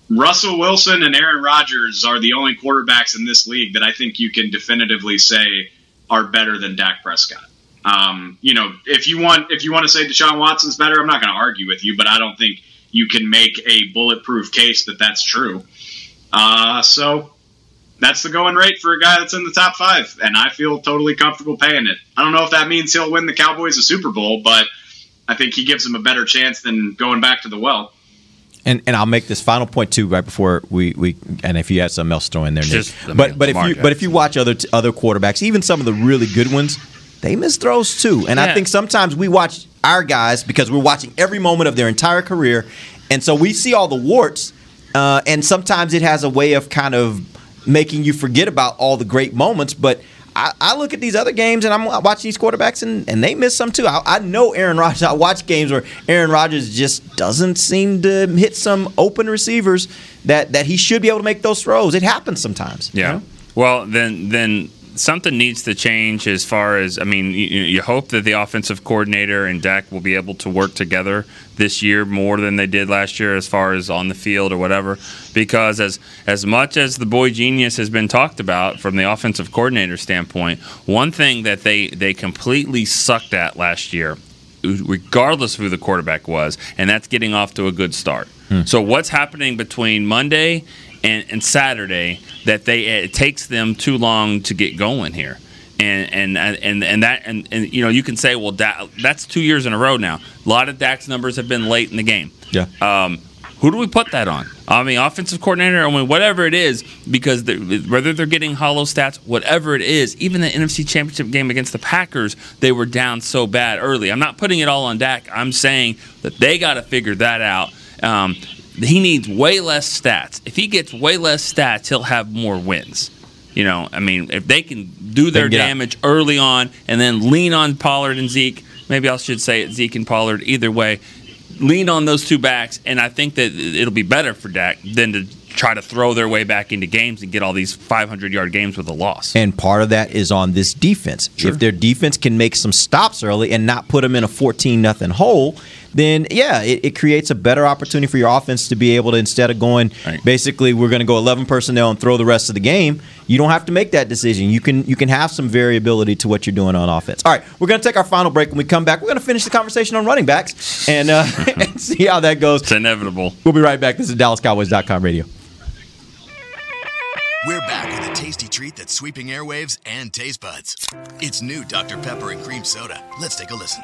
D: Russell Wilson and Aaron Rodgers are the only quarterbacks in this league that I think you can definitively say are better than Dak Prescott. Um, you know, if you want if you want to say Deshaun Watson's better, I'm not going to argue with you, but I don't think you can make a bulletproof case that that's true. Uh, so that's the going rate for a guy that's in the top five, and I feel totally comfortable paying it. I don't know if that means he'll win the Cowboys a Super Bowl, but I think he gives them a better chance than going back to the well.
B: And and I'll make this final point too, right before we, we and if you had something else to throw in there, Nick.
C: Just, I mean,
B: but but if
C: Lamar
B: you but if you watch other other quarterbacks, even some of the really good ones, they miss throws too. And I think sometimes we watch our guys because we're watching every moment of their entire career, and so we see all the warts, uh, and sometimes it has a way of kind of making you forget about all the great moments, but. I, I look at these other games and I'm watching these quarterbacks and, and they miss some too. I, I know Aaron Rodgers. I watch games where Aaron Rodgers just doesn't seem to hit some open receivers that, that he should be able to make those throws. It happens sometimes. you
C: Yeah.
B: know?
C: Well, then then something needs to change as far as I mean, you, you hope that the offensive coordinator and Dak will be able to work together this year more than they did last year as far as on the field or whatever because as as much as the boy genius has been talked about from the offensive coordinator standpoint, one thing that they they completely sucked at last year regardless of who the quarterback was, and that's getting off to a good start. Hmm. So what's happening between Monday and, and Saturday that they it takes them too long to get going here? and and and and that and, and you know you can say well that, that's two years in a row now. A lot of Dak's numbers have been late in the game.
B: Yeah.
C: Um, who do we put that on? I mean, offensive coordinator. I mean, whatever it is, because they're, whether they're getting hollow stats, whatever it is, even the NFC Championship game against the Packers, they were down so bad early. I'm not putting it all on Dak. I'm saying that they got to figure that out. Um, he needs way less stats. If he gets way less stats, he'll have more wins. You know, I mean, if they can do their
B: They can get out.
C: damage early on and then lean on Pollard and Zeke, maybe I should say it Zeke and Pollard. Either way, lean on those two backs, and I think that it'll be better for Dak than to try to throw their way back into games and get all these 500 yard games with a loss.
B: And part of that is on this defense. If their defense can make some stops early and not put them in a 14 nothing hole, then yeah, it, it creates a better opportunity for your offense to be able to instead of going basically we're going to go 11 personnel and throw the rest of the game. You don't have to make that decision. You can you can have some variability to what you're doing on offense. All right, we're going to take our final break. When we come back, we're going to finish the conversation on running backs and uh, and see how that goes. It's
C: inevitable.
B: We'll be right back. This is DallasCowboys.com radio.
I: We're back with a tasty treat that's sweeping airwaves and taste buds. It's new Dr. Pepper and Cream Soda. Let's take a listen.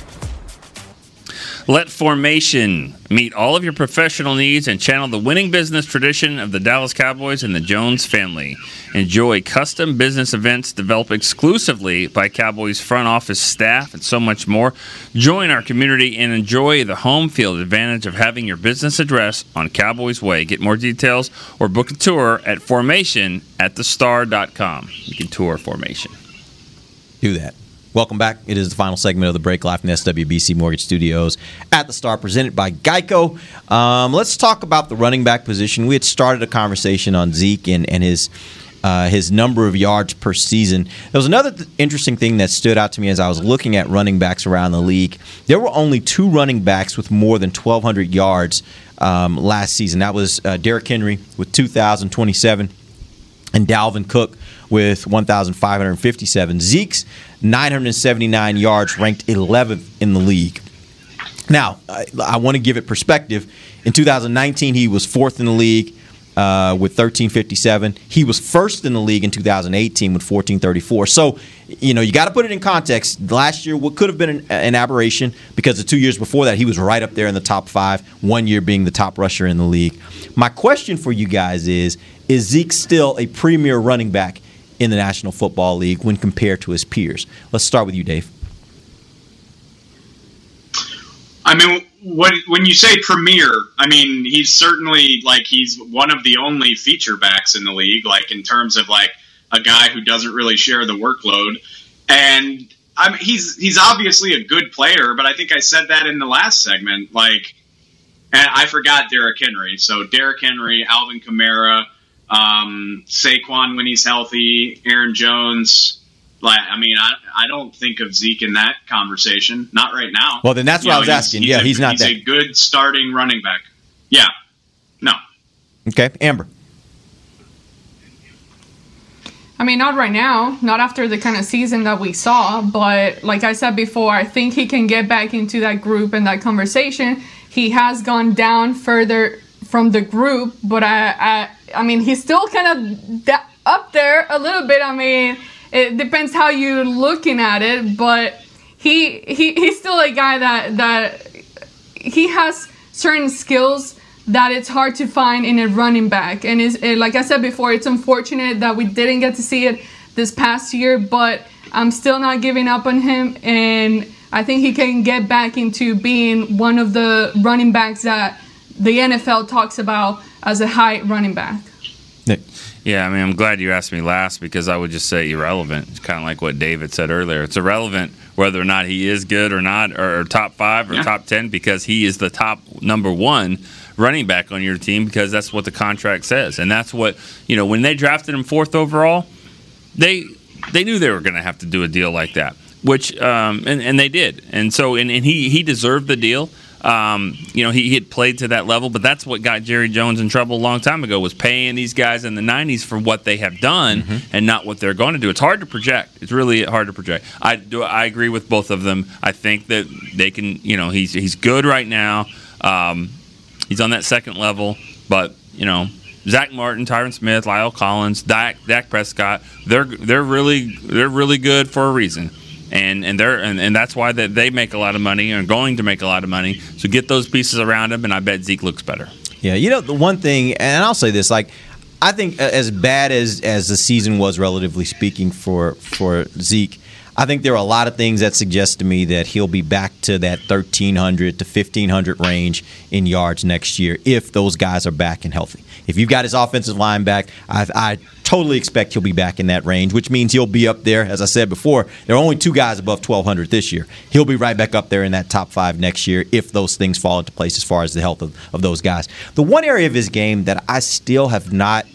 C: Let Formation meet all of your professional needs and channel the winning business tradition of the Dallas Cowboys and the Jones family. Enjoy custom business events developed exclusively by Cowboys front office staff and so much more. Join our community and enjoy the home field advantage of having your business address on Cowboys Way. Get more details or book a tour at formation at thestar.com. You can tour Formation.
B: do that. Welcome back. It is the final segment of the break live from the SWBC Mortgage Studios at the Star, presented by Geico. Um, let's talk about the running back position. We had started a conversation on Zeke and, and his uh, his number of yards per season. There was another th- interesting thing that stood out to me as I was looking at running backs around the league. There were only two running backs with more than 1,200 yards um, last season. That was uh, Derrick Henry with 2,027 and Dalvin Cook with 1,557. Zeke's 979 yards, ranked 11th in the league. Now, I, I want to give it perspective. In 2019, he was fourth in the league uh, with 1357. He was first in the league in 2018 with 1434. So, you know, you got to put it in context. Last year, what could have been an, an aberration because the two years before that, he was right up there in the top five, one year being the top rusher in the league. My question for you guys is Is Zeke still a premier running back in the National Football League when compared to his peers? Let's start with you, Dave.
D: I mean, when you say premier, I mean he's certainly like he's one of the only feature backs in the league, like in terms of like a guy who doesn't really share the workload. And I mean, he's he's obviously a good player, but I think I said that in the last segment. Like and I forgot Derrick Henry. So Derrick Henry, Alvin Kamara, um, Saquon when he's healthy, Aaron Jones. Like, I mean, I, I don't think of Zeke in that conversation. Not right now.
B: Well, then that's
D: You
B: what I
D: know,
B: was
D: he's-
B: asking. Yeah,
D: a-
B: he's not
D: He's
B: that.
D: a good starting running back. Yeah. No.
B: Okay, Ambar.
E: I mean, not right now, not after the kind of season that we saw, but like I said before, I think he can get back into that group and that conversation. He has gone down further from the group, but I, I, I mean, he's still kind of da- up there a little bit. I mean, it depends how you're looking at it, but he, he, he's still a guy that that he has certain skills that it's hard to find in a running back. And is like I said before, it's unfortunate that we didn't get to see it this past year, but I'm still not giving up on him and I think he can get back into being one of the running backs that the NFL talks about as a high running back.
C: Yeah, I mean, I'm glad you asked me last because I would just say irrelevant. It's kind of like what David said earlier. It's irrelevant whether or not he is good or not, or, or top five or top 10, because he is the top number one running back on your team because that's what the contract says. And that's what, you know, when they drafted him fourth overall, they they knew they were going to have to do a deal like that, which um, and and they did, and so and, and he he deserved the deal. Um, you know, he, he had played to that level, but that's what got Jerry Jones in trouble a long time ago was paying these guys in the '90s for what they have done and not what they're going to do. It's hard to project. It's really hard to project. I do. I agree with both of them. I think that they can. You know, he's he's good right now. Um, he's on that second level, but you know, Zack Martin, Tyron Smith, La'el Collins, Dak, Dak Prescott, they're they're really they're really good for a reason. And and they're and, and that's why that they make a lot of money and are going to make a lot of money. So get those pieces around him, and I bet Zeke looks better.
B: Yeah, you know the one thing, and I'll say this: like, I think as bad as as the season was, relatively speaking, for for Zeke, I think there are a lot of things that suggest to me that he'll be back to that thirteen hundred to fifteen hundred range in yards next year if those guys are back and healthy. If you've got his offensive line back, I, I totally expect he'll be back in that range, which means he'll be up there. As I said before, there are only two guys above twelve hundred this year. He'll be right back up there in that top five next year if those things fall into place as far as the health of, of those guys. The one area of his game that I still have not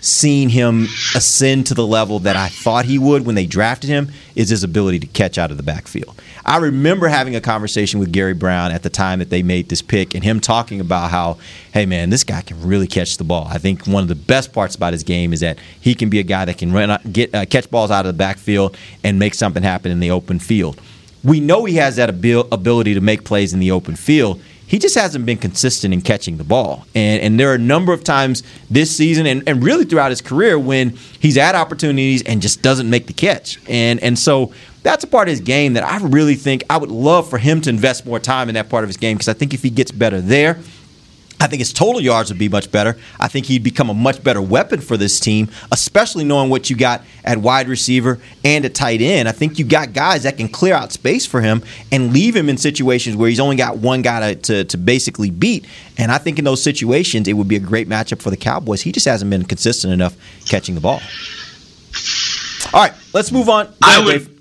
B: seen him ascend to the level that I thought he would when they drafted him is his ability to catch out of the backfield. I remember having a conversation with Gary Brown at the time that they made this pick and him talking about how, hey man, this guy can really catch the ball. I think one of the best parts about his game is that he can be a guy that can run, get uh, catch balls out of the backfield and make something happen in the open field. We know he has that abil- ability to make plays in the open field. He just hasn't been consistent in catching the ball. And, and there are a number of times this season and, and really throughout his career when he's had opportunities and just doesn't make the catch. And, and so that's a part of his game that I really think I would love for him to invest more time in that part of his game because I think if he gets better there, I think his total yards would be much better. I think he'd become a much better weapon for this team, especially knowing what you got at wide receiver and at tight end. I think you got guys that can clear out space for him and leave him in situations where he's only got one guy to, to, to basically beat. And I think in those situations, it would be a great matchup for the Cowboys. He just hasn't been consistent enough catching the ball. All right, let's move on. Go
D: I
B: ahead,
D: would.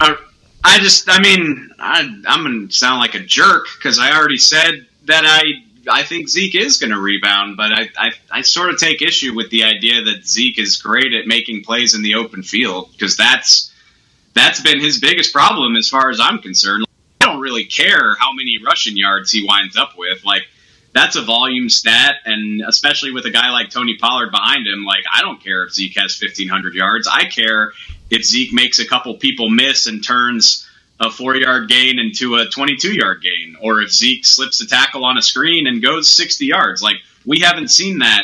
D: Uh, I just, I mean, I, I'm going to sound like a jerk because I already said that I, I think Zeke is going to rebound, but I, I, I sort of take issue with the idea that Zeke is great at making plays in the open field because that's, that's been his biggest problem as far as I'm concerned. I don't really care how many rushing yards he winds up with. Like, that's a volume stat, and especially with a guy like Tony Pollard behind him, like I don't care if Zeke has 1,500 yards. I care if Zeke makes a couple people miss and turns a four yard gain into a 22 yard gain, or if Zeke slips a tackle on a screen and goes 60 yards. Like we haven't seen that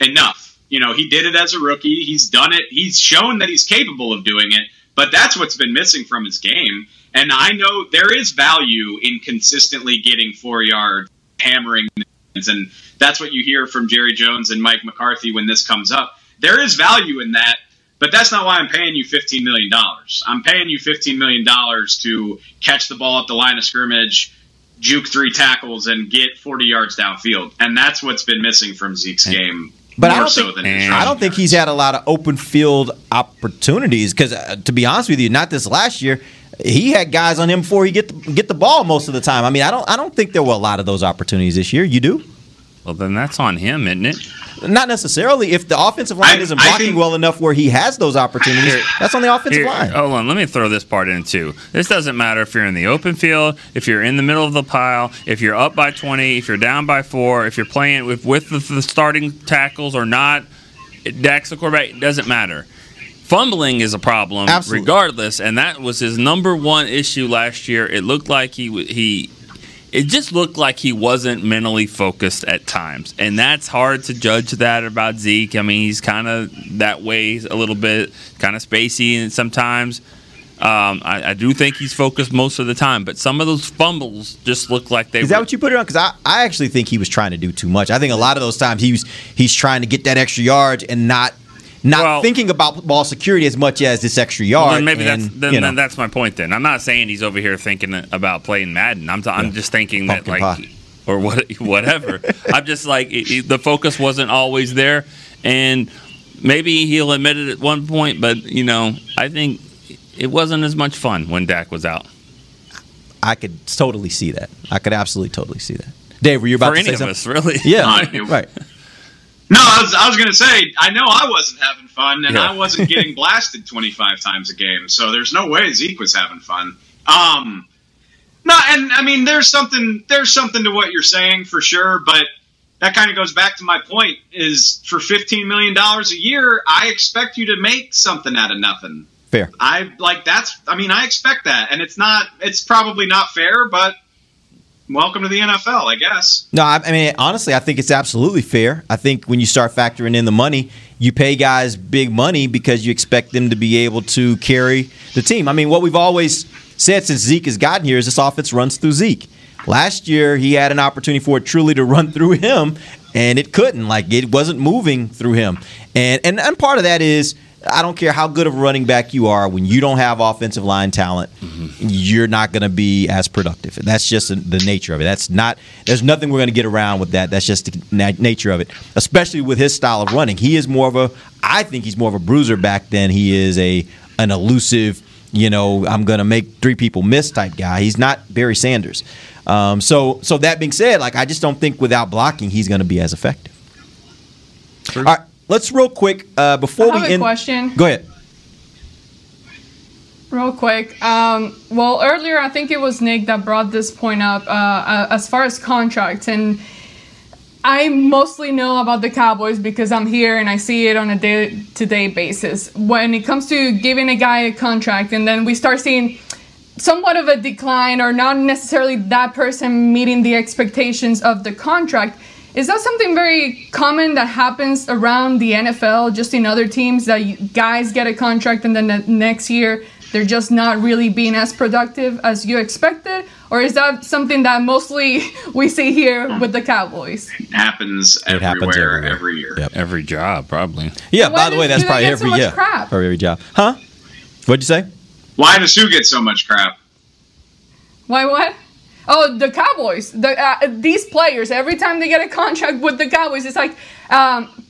D: enough. You know, he did it as a rookie. He's done it. He's shown that he's capable of doing it, but that's what's been missing from his game. And I know there is value in consistently getting four yards, hammering, and that's what you hear from Jerry Jones and Mike McCarthy when this comes up. There is value in that, but that's not why I'm paying you $15 million. I'm paying you $15 million to catch the ball at the line of scrimmage, juke three tackles, and get 40 yards downfield. And that's what's been missing from Zeke's game.
B: But I
D: more
B: don't
D: so
B: think
D: than his
B: I don't think he's had a lot of open field opportunities because, uh, to be honest with you, not this last year. he had guys on him before he get the, get the ball most of the time. I mean, I don't I don't think there were a lot of those opportunities this year. You do?
C: Well, then that's on him, isn't it?
B: Not necessarily. If the offensive line
C: I-
B: isn't
C: I
B: blocking
C: think-
B: well enough where he has those opportunities, that's on the offensive
C: Here-
B: line.
C: Hold on, let me throw this part in too. This doesn't matter if you're in the open field, if you're in the middle of the pile, if you're up by 20, if you're down by four, if you're playing with with the, the starting tackles or not. Dax, the quarterback. It doesn't matter. Fumbling is a problem,
B: Absolutely.
C: regardless, and that was his number one issue last year. It looked like he he. It just looked like he wasn't mentally focused at times, and that's hard to judge that about Zeke. I mean, he's kind of that way a little bit, kind of spacey, and sometimes um, I, I do think he's focused most of the time. But some of those fumbles just look like they.
B: Is
C: were,
B: that what you put it on? Because I, I actually think he was trying to do too much. I think a lot of those times he was he's trying to get that extra yard and not not thinking about ball security as much as this extra yard.
C: Well, then maybe
B: and,
C: that's then,
B: you know.
C: then that's my point. Then I'm not saying he's over here thinking about playing Madden. I'm t- I'm just thinking that like
B: pie.
C: or what whatever. I'm just like it, it- the focus wasn't always there, and maybe he'll admit it at one point. But you know, I think it wasn't as much fun when Dak was out.
B: I could totally see that. I could absolutely totally see that. Dave, were you about
C: For
B: to
C: any
B: say
C: of
B: something?
C: us, really.
B: Yeah, right.
D: No, I was, I was going to say, I know I wasn't having fun, and
B: Yeah.
D: I wasn't getting blasted 25 times a game, so there's no way Zeke was having fun. Um, no, and I mean, there's something, there's something to what you're saying for sure, but that kind of goes back to my point: is for 15 million dollars a year, I expect you to make something out of nothing.
B: Fair.
D: I like that's. I mean, I expect that, and it's not. It's probably not fair, but welcome to the NFL, I guess.
B: No, I, I mean honestly, I think it's absolutely fair. I think when you start factoring in the money, you pay guys big money because you expect them to be able to carry the team. I mean, what we've always said since Zeke has gotten here is this offense runs through Zeke. Last year, he had an opportunity for it truly to run through him, and it couldn't. Like it wasn't moving through him, and and and part of that is. I don't care how good of a running back you are, when you don't have offensive line talent, you're not going to be as productive. That's just the nature of it. That's not. There's nothing we're going to get around with that. That's just the nature of it. Especially with his style of running, he is more of a. I think he's more of a bruiser back than he is a an elusive. You know, I'm going to make three people miss type guy. He's not Barry Sanders. Um, so, so that being said, like I just don't think without blocking he's going to be as effective. All right, let's real quick uh, before
E: I have
B: we
E: a
B: end.
E: question.
B: Go ahead.
E: Real quick. Um, well, earlier I think it was Nick that brought this point up uh, uh, as far as contracts, and I mostly know about the Cowboys because I'm here and I see it on a day-to-day basis. When it comes to giving a guy a contract, and then we start seeing somewhat of a decline, or not necessarily that person meeting the expectations of the contract. Is that something very common that happens around the NFL, just in other teams, that you- guys get a contract and then the next year they're just not really being as productive as you expected? Or is that something that mostly we see here with the Cowboys?
D: It happens
B: It happens
D: everywhere,
B: everywhere.
D: every year.
C: Every job, probably.
B: Yeah.
E: Why
B: by the way, that's probably
E: get so
B: every
E: much
B: yeah,
E: crap?
B: probably every job. Huh? What'd you say?
D: Why does who get so much crap?
E: Why what? Oh, the Cowboys. The uh, these players every time they get a contract with the Cowboys, it's like um,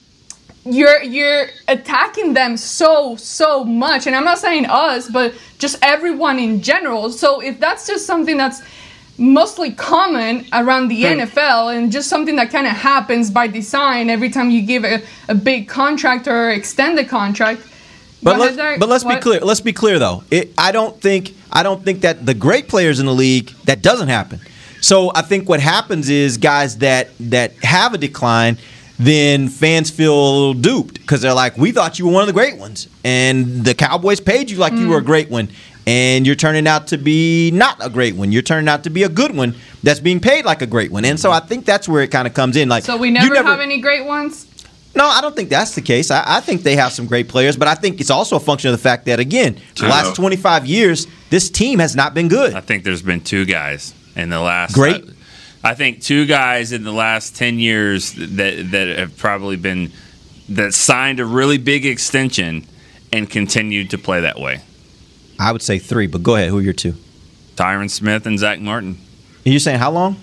E: you're you're attacking them so so much, and I'm not saying us, but just everyone in general. So if that's just something that's mostly common around the. NFL and just something that kind of happens by design every time you give a, a big contract or extend the contract.
B: But let's, but let's be clear. Let's be clear though. It, I don't think I don't think that the great players in the league that doesn't happen. So I think what happens is guys that that have a decline, then fans feel duped because they're like, we thought you were one of the great ones, and the Cowboys paid you like you were a mm. great one, and you're turning out to be not a great one. You're turning out to be a good one that's being paid like a great one, and so mm. I think that's where it kind of comes in. Like
E: So we
B: you
E: never, have any great ones.
B: No, I don't think that's the case. I, I think they have some great players, but I think it's also a function of the fact that again, the
C: I
B: last 25 years, this team has not been good.
C: I think there's been two guys in the last
B: Great.
C: I think two guys in the last ten years that that have probably been that signed a really big extension and continued to play that way.
B: I would say three, but go ahead. Who are your two?
C: Tyron Smith and Zack Martin.
B: And you're saying how long?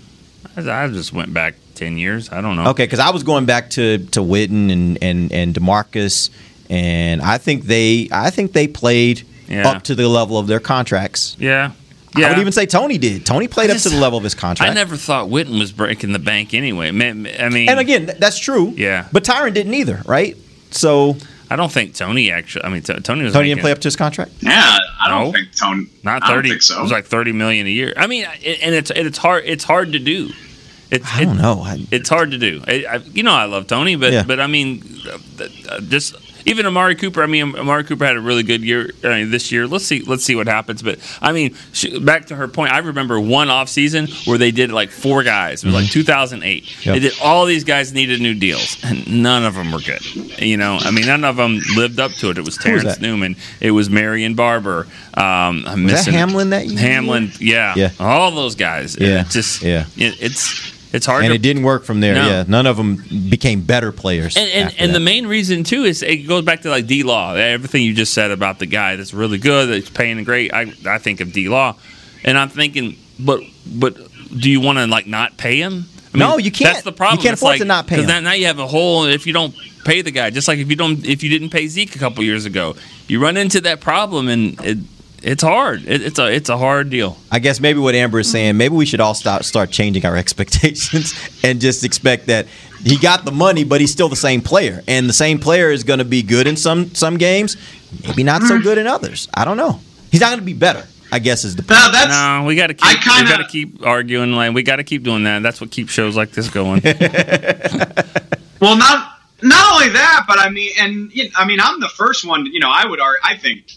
C: I I just went back ten years. I don't know.
B: Okay, because I was going back to to Witten and and and DeMarcus, and I think they I think they played
C: Yeah.
B: up to the level of their contracts.
C: Yeah. Yeah.
B: I would even say Tony did. Tony played
C: I
B: up to the level of his contract.
C: I never thought Witten was breaking the bank anyway. Man, I mean,
B: and again, that's true.
C: Yeah.
B: But Tyron didn't either, right? So
C: I don't think Tony actually. I mean, Tony was
B: Tony
C: making-
B: didn't play up to his contract.
D: Yeah, I don't
C: No.
D: think Tony.
C: Not
D: I don't
C: thirty.
D: think so.
C: It was like thirty million a year. I mean, and it's it's hard. It's hard to do. It's,
B: I don't know. I,
C: It's hard to do. I, I, you know, I love Tony, but
B: Yeah.
C: but I mean, uh, uh, just even Amari Cooper. I mean, Amari Cooper had a really good year uh, this year. Let's see. Let's see what happens. But I mean, sh- back to her point. I remember one off season where they did like four guys. It was like 2008.
B: Mm-hmm. Yep.
C: They did all these guys needed new deals, and none of them were good. You know, I mean, none of them lived up to it. It was
B: Who was
C: Terrence? Newman. It was Marion Barber. Um, I'm
B: Was that Hamlin that year?
C: Hamlin. Yeah.
B: Yeah.
C: All those guys.
B: Yeah.
C: It's just
B: Yeah.
C: it, it's it's hard
B: and
C: to
B: it didn't work from there.
C: No.
B: Yeah, none of them became better players.
C: and and, and the main reason too is it goes back to like D Law. Everything you just said about the guy that's really good, that's paying great. I I think of D Law, and I'm thinking, but but do you want to like not pay him? I
B: No, you can't.
C: That's the problem.
B: You can't
C: It's
B: afford
C: like-
B: to not pay him.
C: Now, now you have a hole if you don't pay the guy. Just like if you don't if you didn't pay Zeke a couple years ago, you run into that problem and it it's hard. It, it's a it's a hard deal.
B: I guess maybe what Ambar is saying, maybe we should all start start changing our expectations and just expect that he got the money, but he's still the same player, and the same player is going to be good in some some games, maybe not so good in others. I don't know. He's not going to be better. I guess is the point.
D: No, that's
C: No, we got to keep. we got to keep arguing. Like we got to keep doing that. That's what keeps shows like this going.
D: Well, not not only that, but I mean, and you know, I mean, I'm the first one. You know, I would argue. I think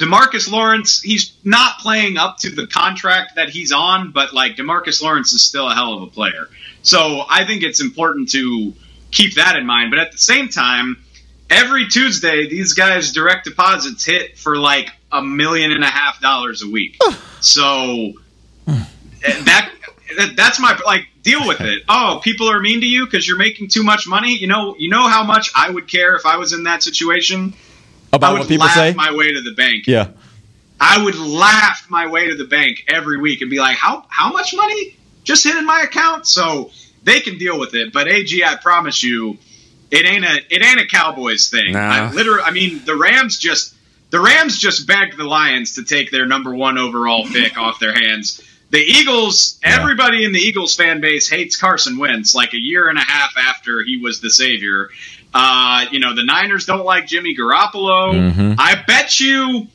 D: DeMarcus Lawrence, he's not playing up to the contract that he's on, but like DeMarcus Lawrence is still a hell of a player. So I think it's important to keep that in mind. But at the same time, every Tuesday, these guys' direct deposits hit for like a million and a half dollars a week. so that that- that's my like deal with it. Oh, people are mean to you because you're making too much money. You know, you know how much I would care if I was in that situation.
B: About
D: I would
B: what people
D: laugh
B: say?
D: my way to the bank.
B: Yeah.
D: I would laugh my way to the bank every week and be like, "How how much money just hit in my account?" So they can deal with it. But AG, I promise you, it ain't a it ain't a Cowboys thing.
C: Nah.
D: I literally, I mean, the Rams just the Rams just begged the Lions to take their number one overall pick off their hands. The Eagles, everybody in the Eagles fan base hates Carson Wentz. Like a year and a half after he was the savior, uh, you know, the Niners don't like Jimmy Garoppolo.
B: Mhm.
D: I bet you.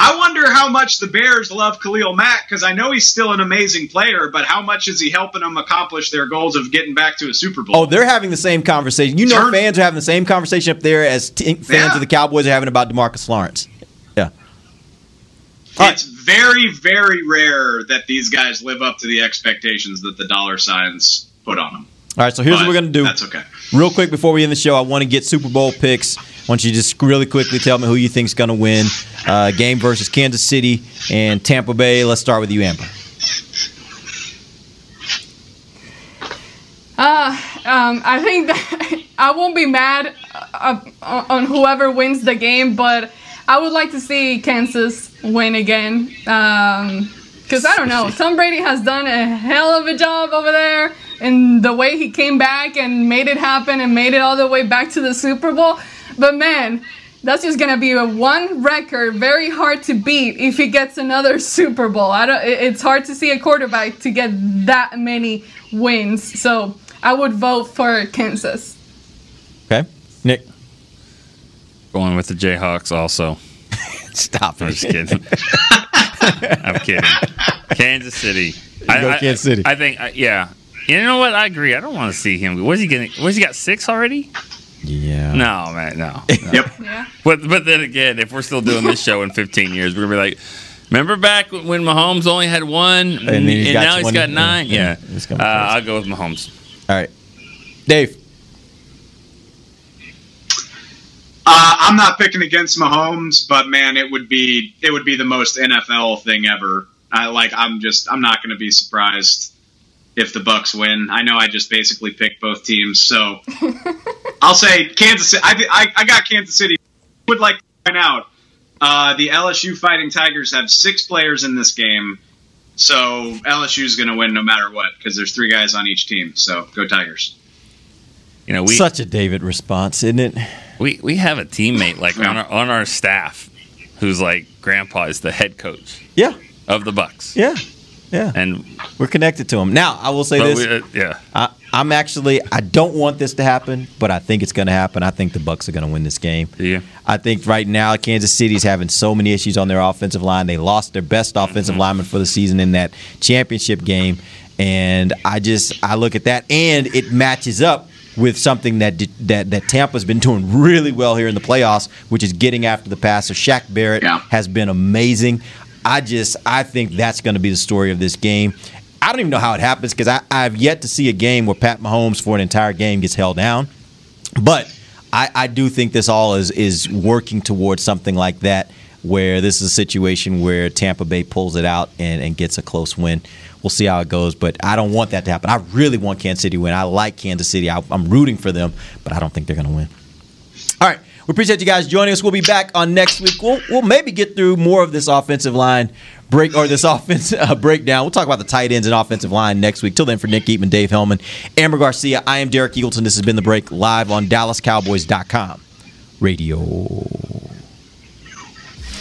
D: I wonder how much the Bears love Khalil Mack because I know he's still an amazing player, but how much is he helping them accomplish their goals of getting back to a Super Bowl?
B: Oh, they're having the same conversation. You know,
D: Turn-
B: fans are having the same conversation up there as t- fans
D: Yeah.
B: of the Cowboys are having about DeMarcus Lawrence. Yeah.
D: it's very, very rare that these guys live up to the expectations that the dollar signs put on them.
B: All right, so here's
D: But
B: what we're going to do.
D: That's okay.
B: Real quick before we end the show, I want to get Super Bowl picks. I want you to just really quickly tell me who you think's going to win. Uh, game versus Kansas City and Tampa Bay. Let's start with you, Ambar.
E: Uh, um, I think that I won't be mad uh, uh, on whoever wins the game, but I would like to see Kansas win again. Um, because I don't know, Tom Brady has done a hell of a job over there, and the way he came back and made it happen and made it all the way back to the Super Bowl. But man, that's just gonna be a one record, very hard to beat if he gets another Super Bowl. I don't. It's hard to see a quarterback to get that many wins. So I would vote for Kansas.
B: Okay, Nick.
C: Going with the Jayhawks also.
B: Stop
C: I'm
B: it.
C: just kidding. I'm kidding. Kansas City. I,
B: go
C: I-
B: Kansas City.
C: I think, I- yeah. You know what? I agree. I don't want to see him. What's he getting? What's he got? Six already?
B: Yeah.
C: No, man, no. no.
D: Yep.
E: Yeah.
C: But but then again, if we're still doing this show in 15 years, we're gonna be like, remember back when Mahomes only had one, and,
B: then he's got
C: now he's
B: 20?
C: got nine.
B: Yeah,
C: Yeah,
B: yeah,
C: uh,
B: gonna be crazy.
C: I'll go with Mahomes.
B: All right, Dave.
D: Uh, I'm not picking against Mahomes, but man, it would be it would be the most NFL thing ever. I like. I'm just. I'm not going to be surprised if the Bucks win. I know I just basically picked both teams, so I'll say Kansas. City. I, I I got Kansas City. Would like to find out. Uh, the LSU Fighting Tigers have six players in this game, so LSU is going to win no matter what because there's three guys on each team. So go Tigers.
C: You know, we
B: Such a David response, isn't it?
C: We we have a teammate like on our on our staff who's like grandpa is the head coach
B: Yeah,
C: of the Bucks.
B: yeah, yeah.
C: And
B: We're connected to him. Now, I will say this.
C: we, uh, yeah,
B: I, I'm actually I don't want this to happen, but I think it's going to happen. I think the Bucks are going to win this game.
C: Yeah.
B: I think right now Kansas City's having so many issues on their offensive line. They lost their best offensive
C: Mm-hmm.
B: lineman for the season in that championship game, and I just I look at that and it matches up with something that that that Tampa's been doing really well here in the playoffs, which is getting after the passer. Shaq Barrett has been amazing. I just I think that's going to be the story of this game. I don't even know how it happens because I, I've yet to see a game where Pat Mahomes for an entire game gets held down. But I, I do think this all is is working towards something like that, where this is a situation where Tampa Bay pulls it out and, and gets a close win. We'll see how it goes, but I don't want that to happen. I really want Kansas City to win. I like Kansas City. I, I'm rooting for them, but I don't think they're going to win. All right. We appreciate you guys joining us. We'll be back on next week. We'll, we'll maybe get through more of this offensive line break or this offense uh, breakdown. We'll talk about the tight ends and offensive line next week. Till then, for Nick Eatman, Dave Helman, Ambar Garcia, I am Derek Eagleton. This has been The Break live on DallasCowboys.com radio.